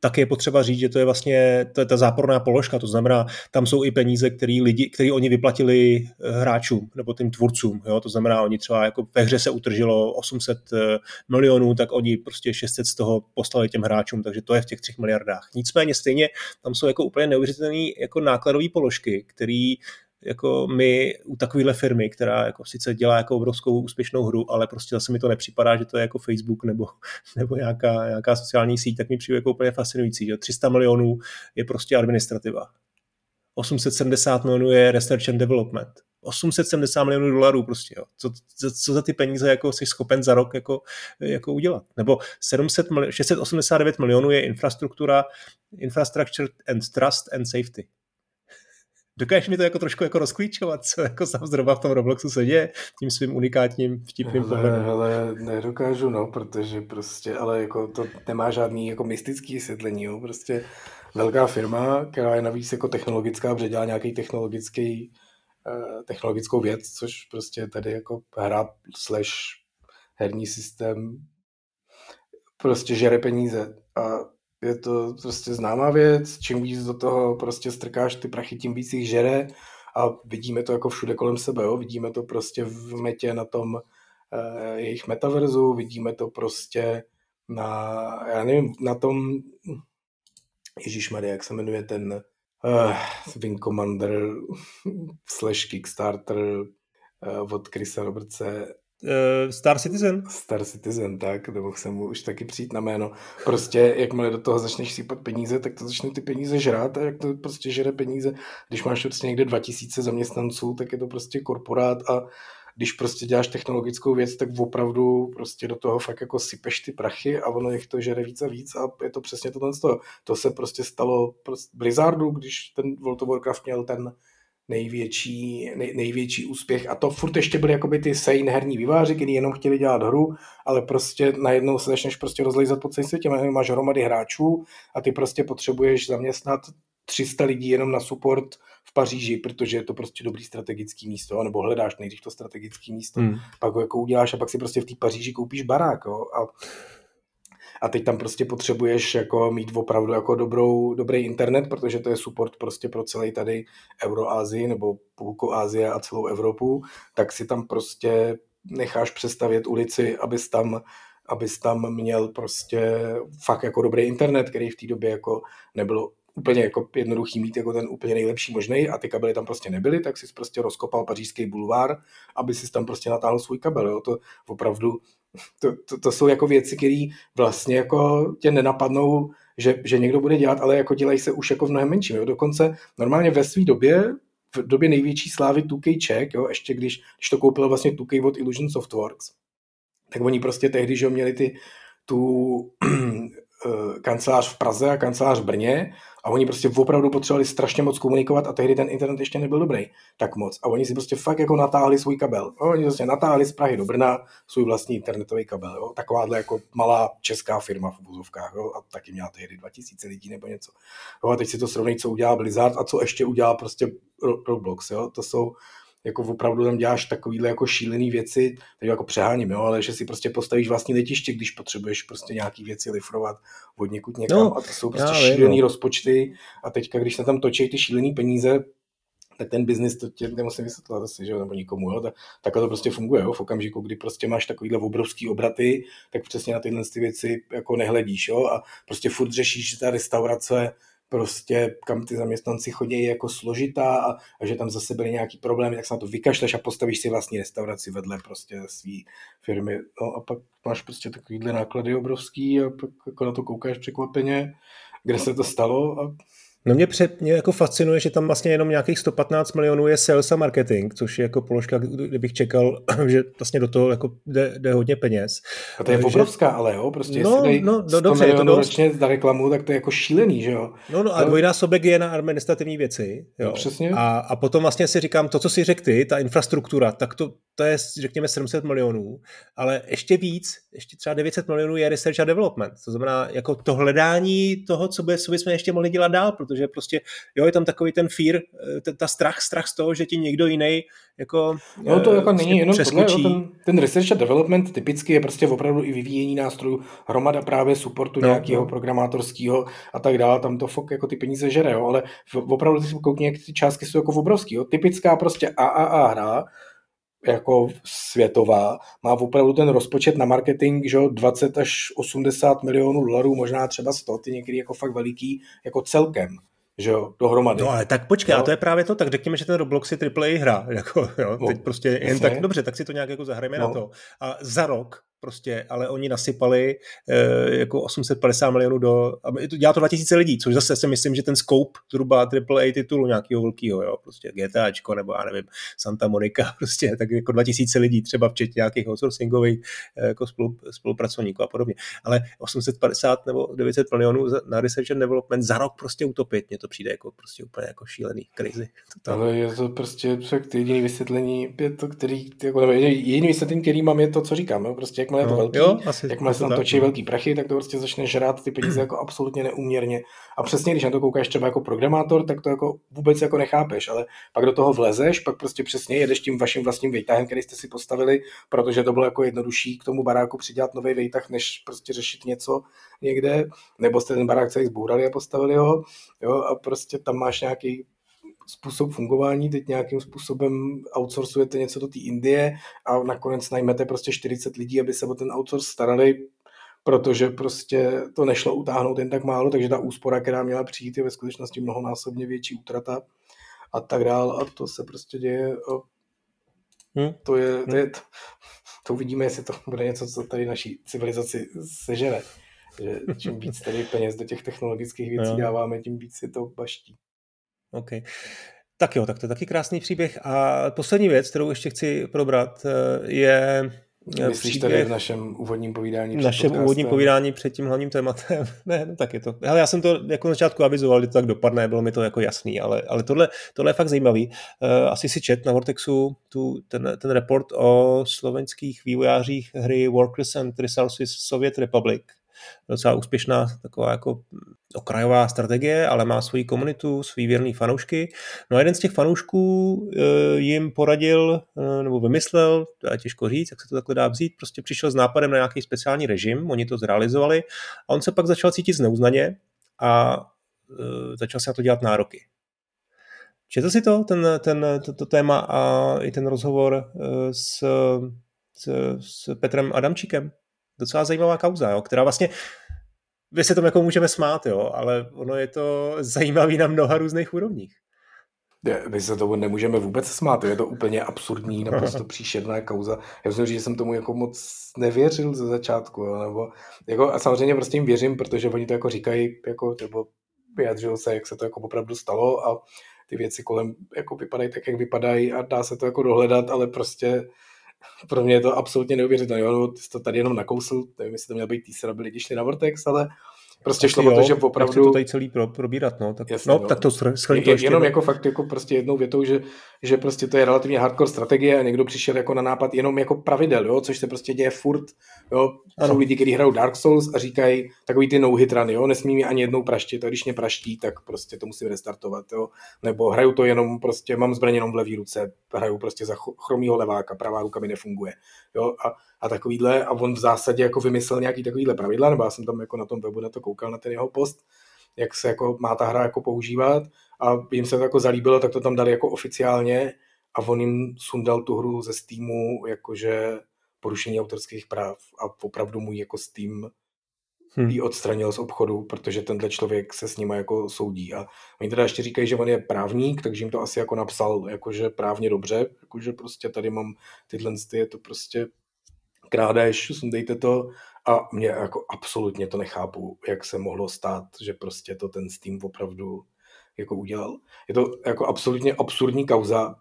tak je potřeba říct, že to je vlastně to je ta záporná položka, to znamená, tam jsou i peníze, které lidi, který oni vyplatili eh, hráčům nebo tím tvůrcům, jo? to znamená, oni třeba jako ve hře se utržilo 800 eh, milionů, tak oni prostě 600 z toho poslali těm hráčům, takže to je v těch třech miliardách. Nicméně stejně tam jsou jako úplně neuvěřitelné jako nákladové položky, které jako my u takovéhle firmy, která jako sice dělá jako obrovskou úspěšnou hru, ale prostě zase mi to nepřipadá, že to je jako Facebook nebo, nebo nějaká, nějaká sociální síť, tak mi přijde jako úplně fascinující. Že 300 milionů je prostě administrativa. 870 milionů je research and development. 870 milionů dolarů prostě, jo. Co, co, co, za ty peníze jako jsi schopen za rok jako, jako udělat. Nebo 700, 689 milionů je infrastruktura, infrastructure and trust and safety. Dokážeš mi to jako trošku jako rozklíčovat, co jako sám zhruba v tom Robloxu se děje tím svým unikátním vtipným hele, pohledem? Hele, nedokážu, no, protože prostě, ale jako to nemá žádný jako mystický vysvětlení, jo, prostě velká firma, která je navíc jako technologická, protože dělá nějaký technologický, eh, technologickou věc, což prostě tady jako hra slash herní systém prostě žere peníze a je to prostě známá věc, čím víc do toho prostě strkáš ty prachy, tím víc jich žere a vidíme to jako všude kolem sebe, jo? vidíme to prostě v metě na tom eh, jejich metaverzu, vidíme to prostě na, já nevím, na tom, Ježíš Maria, jak se jmenuje ten uh, Wing Commander slash Kickstarter uh, od Chrisa Robertse, Uh, Star Citizen? Star Citizen, tak, nebo jsem mu už taky přijít na jméno. Prostě, jakmile do toho začneš sypat peníze, tak to začne ty peníze žrát a jak to prostě žere peníze. Když máš prostě někde 2000 zaměstnanců, tak je to prostě korporát a když prostě děláš technologickou věc, tak opravdu prostě do toho fakt jako sypeš ty prachy a ono jich to žere víc a víc a je to přesně to. To se prostě stalo Blizzardu, když ten World of Warcraft měl ten největší, nej, největší úspěch a to furt ještě byly jakoby ty sejn herní výváři, kteří jenom chtěli dělat hru, ale prostě najednou se začneš prostě rozlejzat po celém světě, máš hromady hráčů a ty prostě potřebuješ zaměstnat 300 lidí jenom na support v Paříži, protože je to prostě dobrý strategický místo, nebo hledáš nejdřív to strategické místo, hmm. pak ho jako uděláš a pak si prostě v té Paříži koupíš barák. Jo? A a teď tam prostě potřebuješ jako mít opravdu jako dobrou, dobrý internet, protože to je support prostě pro celý tady Euroázii nebo půlku Ázie a celou Evropu, tak si tam prostě necháš přestavět ulici, abys tam abys tam měl prostě fakt jako dobrý internet, který v té době jako nebylo úplně jako jednoduchý mít jako ten úplně nejlepší možný a ty kabely tam prostě nebyly, tak si prostě rozkopal pařížský bulvár, aby si tam prostě natáhl svůj kabel. Jo. To opravdu to, to, to jsou jako věci, které vlastně jako tě nenapadnou, že, že někdo bude dělat, ale jako dělají se už jako v mnohem menším. Jo. Dokonce normálně ve své době, v době největší slávy 2K Czech, jo, ještě když, když to koupil vlastně 2K od Illusion Softworks, tak oni prostě tehdy, že měli ty, tu kancelář v Praze a kancelář v Brně a oni prostě opravdu potřebovali strašně moc komunikovat a tehdy ten internet ještě nebyl dobrý tak moc. A oni si prostě fakt jako natáhli svůj kabel. Jo? Oni prostě natáhli z Prahy do Brna svůj vlastní internetový kabel. Jo? Takováhle jako malá česká firma v obuzovkách. Jo? A taky měla tehdy 2000 lidí nebo něco. Jo? A teď si to srovnej, co udělal Blizzard a co ještě udělal prostě Roblox. Jo? To jsou jako opravdu tam děláš takovýhle jako šílený věci, teď jako přeháním, jo, ale že si prostě postavíš vlastní letiště, když potřebuješ prostě nějaký věci lifrovat od někud někam no, a to jsou prostě šílený no. rozpočty a teďka, když se tam točí ty šílený peníze, tak ten biznis, to tě nemusím vysvětlovat asi, že nebo nikomu, jo, tak, takhle to prostě funguje, jo, v okamžiku, kdy prostě máš takovýhle obrovský obraty, tak přesně na tyhle ty věci jako nehledíš, jo, a prostě furt řešíš, že ta restaurace prostě kam ty zaměstnanci chodí jako složitá a, a že tam zase byly nějaký problémy, tak se na to vykašleš a postavíš si vlastní restauraci vedle prostě své firmy. No a pak máš prostě takovýhle náklady obrovský a pak jako na to koukáš překvapeně, kde se to stalo a No mě, před, mě jako fascinuje, že tam vlastně jenom nějakých 115 milionů je sales a marketing, což je jako položka, kdybych čekal, že vlastně do toho jako jde, jde hodně peněz. A to je že... obrovská, ale jo, prostě no, jestli no, no, dobře, je to dost... ročně za reklamu, tak to je jako šílený, že jo. No, no a to... dvojnásobek je na administrativní věci. Jo. No, přesně. A, a potom vlastně si říkám, to, co si řekl ty, ta infrastruktura, tak to, to je, řekněme, 700 milionů, ale ještě víc, ještě třeba 900 milionů je research a development. To znamená, jako to hledání toho, co, by, co bychom ještě mohli dělat dál, protože prostě, jo, je tam takový ten fear, eh, ta strach, strach z toho, že ti někdo jiný jako No to jako není jenom tohle, jo, ten, ten research a development typicky je prostě opravdu i vyvíjení nástrojů, hromada právě supportu no, nějakého no. programátorského a tak dále, tam to fok jako ty peníze žere, jo, ale opravdu ty koukni, jak ty částky jsou jako obrovský, jo. typická prostě AAA hra, jako světová, má opravdu ten rozpočet na marketing, že 20 až 80 milionů dolarů, možná třeba 100, ty někdy jako fakt veliký, jako celkem že jo, dohromady. No ale tak počkej, jo? a to je právě to, tak řekněme, že ten Roblox je AAA hra, jako, jo, no, teď prostě jen jasně. tak, dobře, tak si to nějak jako zahrajeme no. na to. A za rok prostě, ale oni nasypali e, jako 850 milionů do, a dělá to 2000 lidí, což zase si myslím, že ten scope zhruba AAA titulu nějakého velkého, jo, prostě GTAčko nebo já nevím, Santa Monica, prostě tak jako 2000 lidí, třeba včetně nějakých outsourcingových e, jako spolu, spolupracovníků a podobně. Ale 850 nebo 900 milionů na research and development za rok prostě utopit, mně to přijde jako prostě úplně jako šílený, crazy. Total. Ale je to prostě jediný vysvětlení, je to, který, jako, jediný vysvětlení, který mám, je to, co říkám, jo, prostě jakmile je to no, velký, jo, asi, jakmile se tam tak, točí no. velký prachy, tak to prostě začne žrát ty peníze jako absolutně neuměrně. A přesně, když na to koukáš třeba jako programátor, tak to jako vůbec jako nechápeš, ale pak do toho vlezeš, pak prostě přesně jedeš tím vaším vlastním vejtahem, který jste si postavili, protože to bylo jako jednodušší k tomu baráku přidělat nový vejtah, než prostě řešit něco někde, nebo jste ten barák celý zbourali a postavili ho, jo, a prostě tam máš nějaký způsob fungování, teď nějakým způsobem outsourcujete něco do té Indie a nakonec najmete prostě 40 lidí, aby se o ten outsource starali, protože prostě to nešlo utáhnout jen tak málo, takže ta úspora, která měla přijít, je ve skutečnosti mnohonásobně větší útrata a tak dál a to se prostě děje hmm. to je, to, je to, to uvidíme, jestli to bude něco, co tady naší civilizaci sežere. Že čím víc tady peněz do těch technologických věcí dáváme, tím víc je to baští. OK. Tak jo, tak to je taky krásný příběh. A poslední věc, kterou ještě chci probrat, eh, je eh, Myslíš příběh, tady v našem úvodním povídání? V našem podcastem? úvodním povídání před tím hlavním tématem. ne, no tak je to. Ale já jsem to jako na začátku avizoval, že to tak dopadne, bylo mi to jako jasný, ale, ale tohle, tohle je fakt zajímavý. Uh, asi si čet na Vortexu tu, ten, ten report o slovenských vývojářích hry Workers and Resources Soviet Republic, docela úspěšná taková jako okrajová strategie, ale má svoji komunitu, svý věrný fanoušky. No a jeden z těch fanoušků eh, jim poradil eh, nebo vymyslel, to je těžko říct, jak se to takhle dá vzít, prostě přišel s nápadem na nějaký speciální režim, oni to zrealizovali a on se pak začal cítit zneuznaně a eh, začal se na to dělat nároky. Četl si to, ten, ten, to, to téma a i ten rozhovor s, s, s Petrem Adamčíkem? Docela zajímavá kauza, jo, která vlastně vy se tomu jako můžeme smát, jo, ale ono je to zajímavý na mnoha různých úrovních. My se tomu nemůžeme vůbec smát, je to úplně absurdní, naprosto příšerná kauza. Já myslím, že jsem tomu jako moc nevěřil ze začátku, jo, nebo jako, a samozřejmě prostě jim věřím, protože oni to jako říkají, jako, nebo vyjadřují se, jak se to jako opravdu stalo a ty věci kolem jako vypadají tak, jak vypadají a dá se to jako dohledat, ale prostě pro mě je to absolutně neuvěřitelné. Jo, ty jsi to tady jenom nakousl, nevím, jestli to měl být teaser, aby lidi šli na Vortex, ale Prostě šlo o to, že opravdu... to tady celý pro, probírat, no. Tak, Jasně, no, no, tak to schrň to ještě. Jenom jako fakt jako prostě jednou větou, že, že prostě to je relativně hardcore strategie a někdo přišel jako na nápad jenom jako pravidel, jo, což se prostě děje furt, jo. Ano. Jsou lidi, kteří hrajou Dark Souls a říkají takový ty no-hit run, jo, nesmí mi ani jednou praštit, a když mě praští, tak prostě to musím restartovat, jo. Nebo hraju to jenom prostě, mám zbraň jenom v levý ruce, hraju prostě za chromýho leváka, pravá ruka mi nefunguje, jo. A a takovýhle a on v zásadě jako vymyslel nějaký takovýhle pravidla, nebo já jsem tam jako na tom webu na to koukal na ten jeho post, jak se jako má ta hra jako používat a jim se to jako zalíbilo, tak to tam dali jako oficiálně a on jim sundal tu hru ze Steamu jakože porušení autorských práv a opravdu můj jako Steam hmm. ji odstranil z obchodu, protože tenhle člověk se s nimi jako soudí. A oni teda ještě říkají, že on je právník, takže jim to asi jako napsal jakože právně dobře, jakože prostě tady mám tyhle, je to prostě krádež, sundejte to a mě jako absolutně to nechápu, jak se mohlo stát, že prostě to ten Steam opravdu jako udělal. Je to jako absolutně absurdní kauza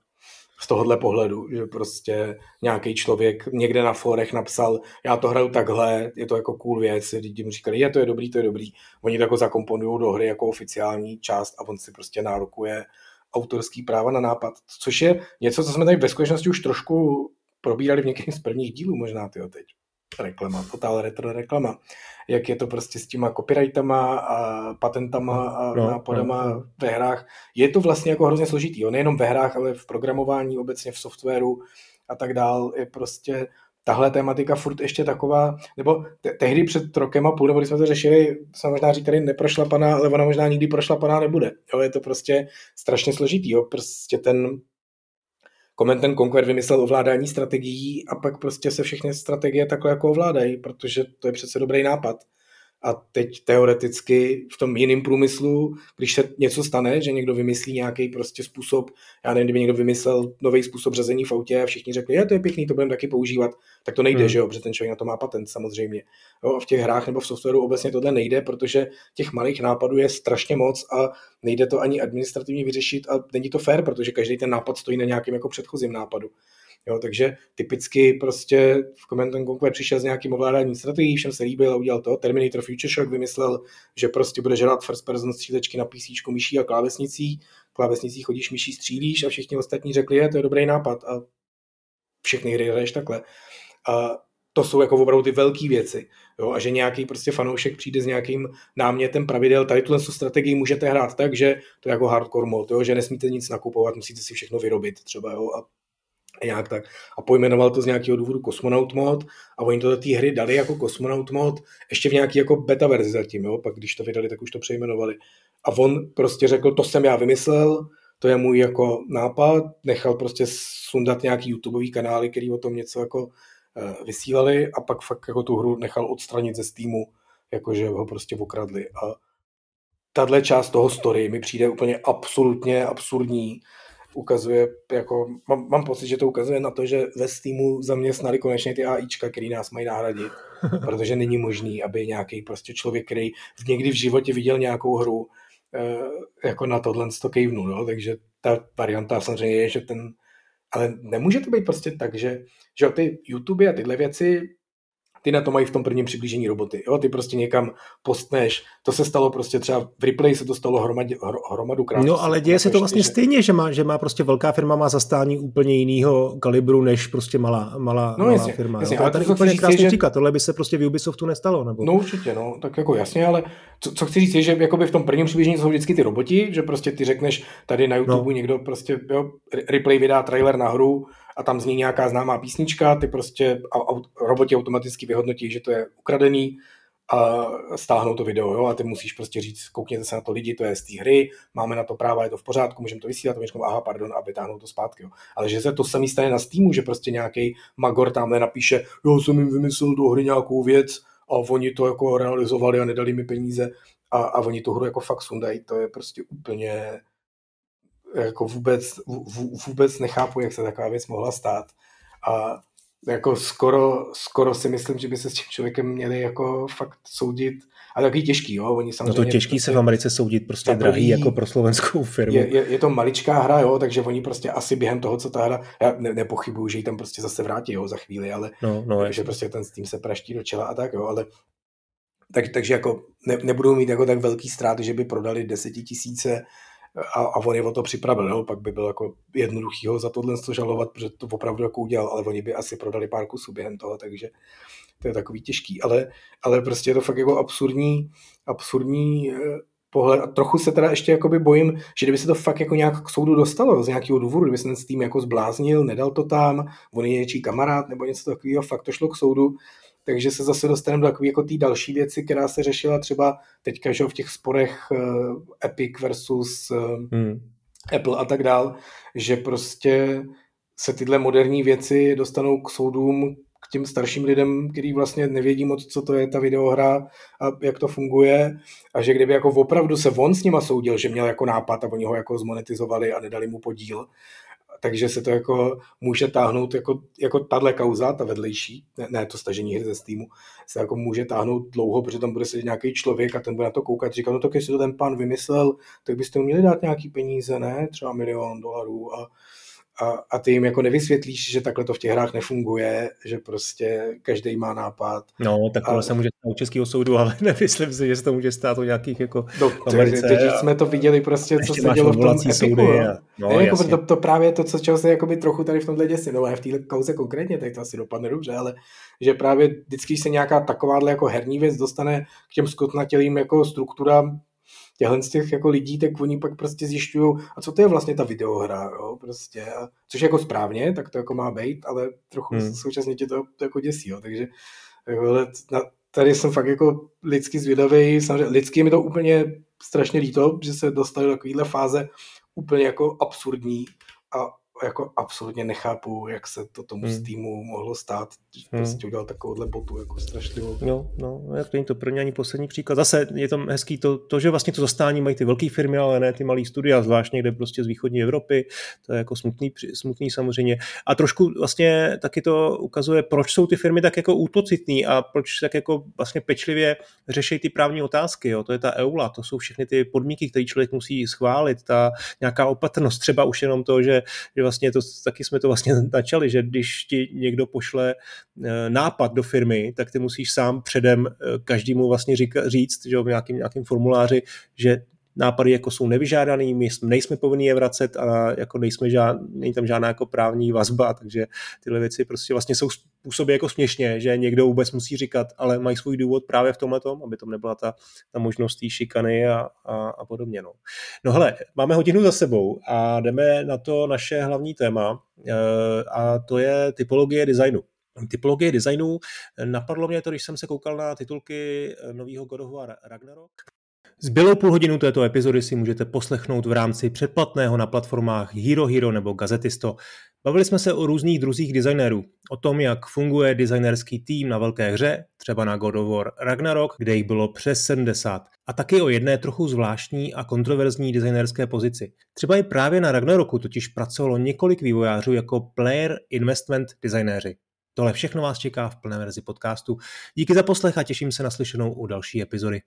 z tohohle pohledu, že prostě nějaký člověk někde na forech napsal, já to hraju takhle, je to jako cool věc, lidi mu říkali, je to je dobrý, to je dobrý. Oni to jako zakomponují do hry jako oficiální část a on si prostě nárokuje autorský práva na nápad, což je něco, co jsme tady ve skutečnosti už trošku probírali v některých z prvních dílů možná, tyjo, teď. Reklama, totál retro reklama. Jak je to prostě s těma copyrightama a patentama a no, nápadama no, no. ve hrách. Je to vlastně jako hrozně složitý, jo? nejenom ve hrách, ale v programování, obecně v softwaru a tak dál. Je prostě tahle tématika furt ještě taková, nebo te- tehdy před rokem a půl, nebo když jsme to řešili, jsme možná říkali neprošla pana, ale ona možná nikdy prošla pana nebude. Jo, je to prostě strašně složitý, jo, prostě ten Comment ten Conquer vymyslel ovládání strategií a pak prostě se všechny strategie takhle jako ovládají, protože to je přece dobrý nápad. A teď teoreticky v tom jiném průmyslu, když se něco stane, že někdo vymyslí nějaký prostě způsob, já nevím, kdyby někdo vymyslel nový způsob řezení v autě a všichni řekli, je to je pěkný, to budeme taky používat, tak to nejde, hmm. že jo, protože ten člověk na to má patent samozřejmě. Jo, a v těch hrách nebo v softwaru obecně tohle nejde, protože těch malých nápadů je strašně moc a nejde to ani administrativně vyřešit a není to fair, protože každý ten nápad stojí na nějakém jako předchozím nápadu. Jo, takže typicky prostě v Command Conquer přišel s nějakým ovládáním strategií, všem se líbil a udělal to. Terminator Future Shock vymyslel, že prostě bude žrat first person střílečky na PC, myší a klávesnicí. Klávesnicí chodíš myší, střílíš a všichni ostatní řekli, je, to je dobrý nápad a všechny hry hraješ takhle. A to jsou jako opravdu ty velké věci. Jo? A že nějaký prostě fanoušek přijde s nějakým námětem pravidel, tady tuhle strategii můžete hrát tak, že to je jako hardcore mod, jo? že nesmíte nic nakupovat, musíte si všechno vyrobit třeba. Jo? A nějak tak. A pojmenoval to z nějakého důvodu Cosmonaut mod a oni to do té hry dali jako Cosmonaut mod ještě v nějaký jako beta verzi zatím, jo? pak když to vydali, tak už to přejmenovali. A on prostě řekl, to jsem já vymyslel, to je můj jako nápad, nechal prostě sundat nějaký YouTubeový kanály, který o tom něco jako uh, vysílali a pak fakt jako tu hru nechal odstranit ze Steamu, jakože ho prostě okradli. A tahle část toho story mi přijde úplně absolutně absurdní, ukazuje, jako, mám, mám pocit, že to ukazuje na to, že ve Steamu zaměstnali konečně ty AIčka, který nás mají nahradit, protože není možný, aby nějaký prostě člověk, který v někdy v životě viděl nějakou hru, eh, jako na tohle to kejvnu, no? takže ta varianta samozřejmě je, že ten, ale nemůže to být prostě tak, že, že ty YouTube a tyhle věci ty na to mají v tom prvním přiblížení roboty. Jo? Ty prostě někam postneš, to se stalo prostě třeba v replay se to stalo hromadě, hromadu krát. No ale děje se to vlastně že... stejně, že má, že má prostě velká firma má zastání úplně jiného kalibru než prostě malá, malá, no, malá jasně, firma. Jasně, ale tady úplně krásný že... příklad, tohle by se prostě v Ubisoftu nestalo. Nebo... No určitě, no, tak jako jasně, ale co, co chci říct je, že jakoby v tom prvním přiblížení jsou vždycky ty roboti, že prostě ty řekneš tady na YouTube no. někdo prostě, jo, replay vydá trailer na hru, a tam zní nějaká známá písnička, ty prostě a, a, roboti automaticky vyhodnotí, že to je ukradený a stáhnou to video, jo, a ty musíš prostě říct, koukněte se na to lidi, to je z té hry, máme na to práva, je to v pořádku, můžeme to vysílat, říkám, aha, pardon, a vytáhnou to zpátky, jo. Ale že se to samý stane na Steamu, že prostě nějaký magor tamhle napíše, jo, jsem jim vymyslel do hry nějakou věc a oni to jako realizovali a nedali mi peníze a, a oni tu hru jako fakt sundají, to je prostě úplně jako vůbec, vůbec nechápu, jak se taková věc mohla stát. A jako skoro, skoro si myslím, že by se s tím člověkem měli jako fakt soudit, ale takový těžký, jo, oni samozřejmě... No to těžký prostě, se v Americe soudit, prostě takový, drahý jako pro slovenskou firmu. Je, je, je, to maličká hra, jo, takže oni prostě asi během toho, co ta hra, já ne, nepochybuju, že ji tam prostě zase vrátí, jo, za chvíli, ale no, no, že prostě ten tým se praští do čela a tak, jo, ale tak, takže jako ne, nebudou mít jako tak velký ztráty, že by prodali desetitisíce a, a on je o to připravil, jo? pak by bylo jako jednoduchý ho za tohle žalovat, protože to opravdu jako udělal, ale oni by asi prodali pár kusů během toho, takže to je takový těžký, ale, ale prostě je to fakt jako absurdní, absurdní eh, pohled a trochu se teda ještě jakoby bojím, že kdyby se to fakt jako nějak k soudu dostalo z nějakého důvodu, kdyby se ten tým jako zbláznil, nedal to tam, on je něčí kamarád nebo něco takového, fakt to šlo k soudu, takže se zase dostaneme do takové jako té další věci, která se řešila třeba teďka že v těch sporech uh, Epic versus uh, hmm. Apple a tak dál, že prostě se tyhle moderní věci dostanou k soudům, k těm starším lidem, kteří vlastně nevědí moc, co to je ta videohra a jak to funguje a že kdyby jako opravdu se on s nima soudil, že měl jako nápad a oni ho jako zmonetizovali a nedali mu podíl, takže se to jako může táhnout jako, jako tahle kauza, ta vedlejší, ne, ne to stažení hry ze Steamu, se jako může táhnout dlouho, protože tam bude sedět nějaký člověk a ten bude na to koukat, říká, no tak jestli to ten pan vymyslel, tak byste mu měli dát nějaký peníze, ne, třeba milion dolarů a a, a ty jim jako nevysvětlíš, že takhle to v těch hrách nefunguje, že prostě každý má nápad. No, takhle a... se může stát u českého soudu, ale nemyslím si, že se to může stát u nějakých jako no, Americe. Teď a... jsme to viděli prostě, co se dělo v tom Epiku. No. A... No, ne, jako to, to, právě to, co čeho se jakoby trochu tady v tomhle děsí, no ale v téhle kauze konkrétně, tak to asi dopadne dobře, ale že právě vždycky se nějaká takováhle jako herní věc dostane k těm skutnatělým jako strukturám těchhle z těch jako lidí, tak oni pak prostě zjišťují, a co to je vlastně ta videohra, jo, prostě, a, což jako správně, tak to jako má být, ale trochu hmm. současně tě to, to jako děsí, jo, takže jako, na, tady jsem fakt jako lidsky zvědavý, samozřejmě lidsky mi to úplně strašně líto, že se dostali do takovéhle fáze úplně jako absurdní a jako absolutně nechápu, jak se to tomu hmm. Steamu mohlo stát, že hmm. prostě udělal takovouhle botu jako strašlivou. No, no, jak není to pro ně ani poslední příklad. Zase je to hezký to, to, že vlastně to zastání mají ty velké firmy, ale ne ty malé studia, zvlášť někde prostě z východní Evropy, to je jako smutný, smutný samozřejmě. A trošku vlastně taky to ukazuje, proč jsou ty firmy tak jako útocitný a proč tak jako vlastně pečlivě řeší ty právní otázky. Jo. To je ta EULA, to jsou všechny ty podmínky, které člověk musí schválit, ta nějaká opatrnost, třeba už jenom to, že, že vlastně to, taky jsme to vlastně začali, že když ti někdo pošle eh, nápad do firmy, tak ty musíš sám předem eh, každému vlastně říct, že v nějakým, nějakým formuláři, že nápady jako jsou nevyžádaný, my nejsme povinni je vracet a jako nejsme žád, není tam žádná jako právní vazba, takže tyhle věci prostě vlastně jsou způsoby jako směšně, že někdo vůbec musí říkat, ale mají svůj důvod právě v tomhle tom, aby tam nebyla ta, ta možnost té šikany a, a, a podobně. No. no hele, máme hodinu za sebou a jdeme na to naše hlavní téma eh, a to je typologie designu typologie designu. Napadlo mě to, když jsem se koukal na titulky nového God of War Ragnarok, Zbylou půl hodinu této epizody si můžete poslechnout v rámci předplatného na platformách Hero Hero nebo Gazetisto. Bavili jsme se o různých druzích designérů, o tom, jak funguje designerský tým na velké hře, třeba na God of War Ragnarok, kde jich bylo přes 70, a taky o jedné trochu zvláštní a kontroverzní designerské pozici. Třeba i právě na Ragnaroku totiž pracovalo několik vývojářů jako player investment designéři. Tohle všechno vás čeká v plné verzi podcastu. Díky za poslech a těším se na slyšenou u další epizody.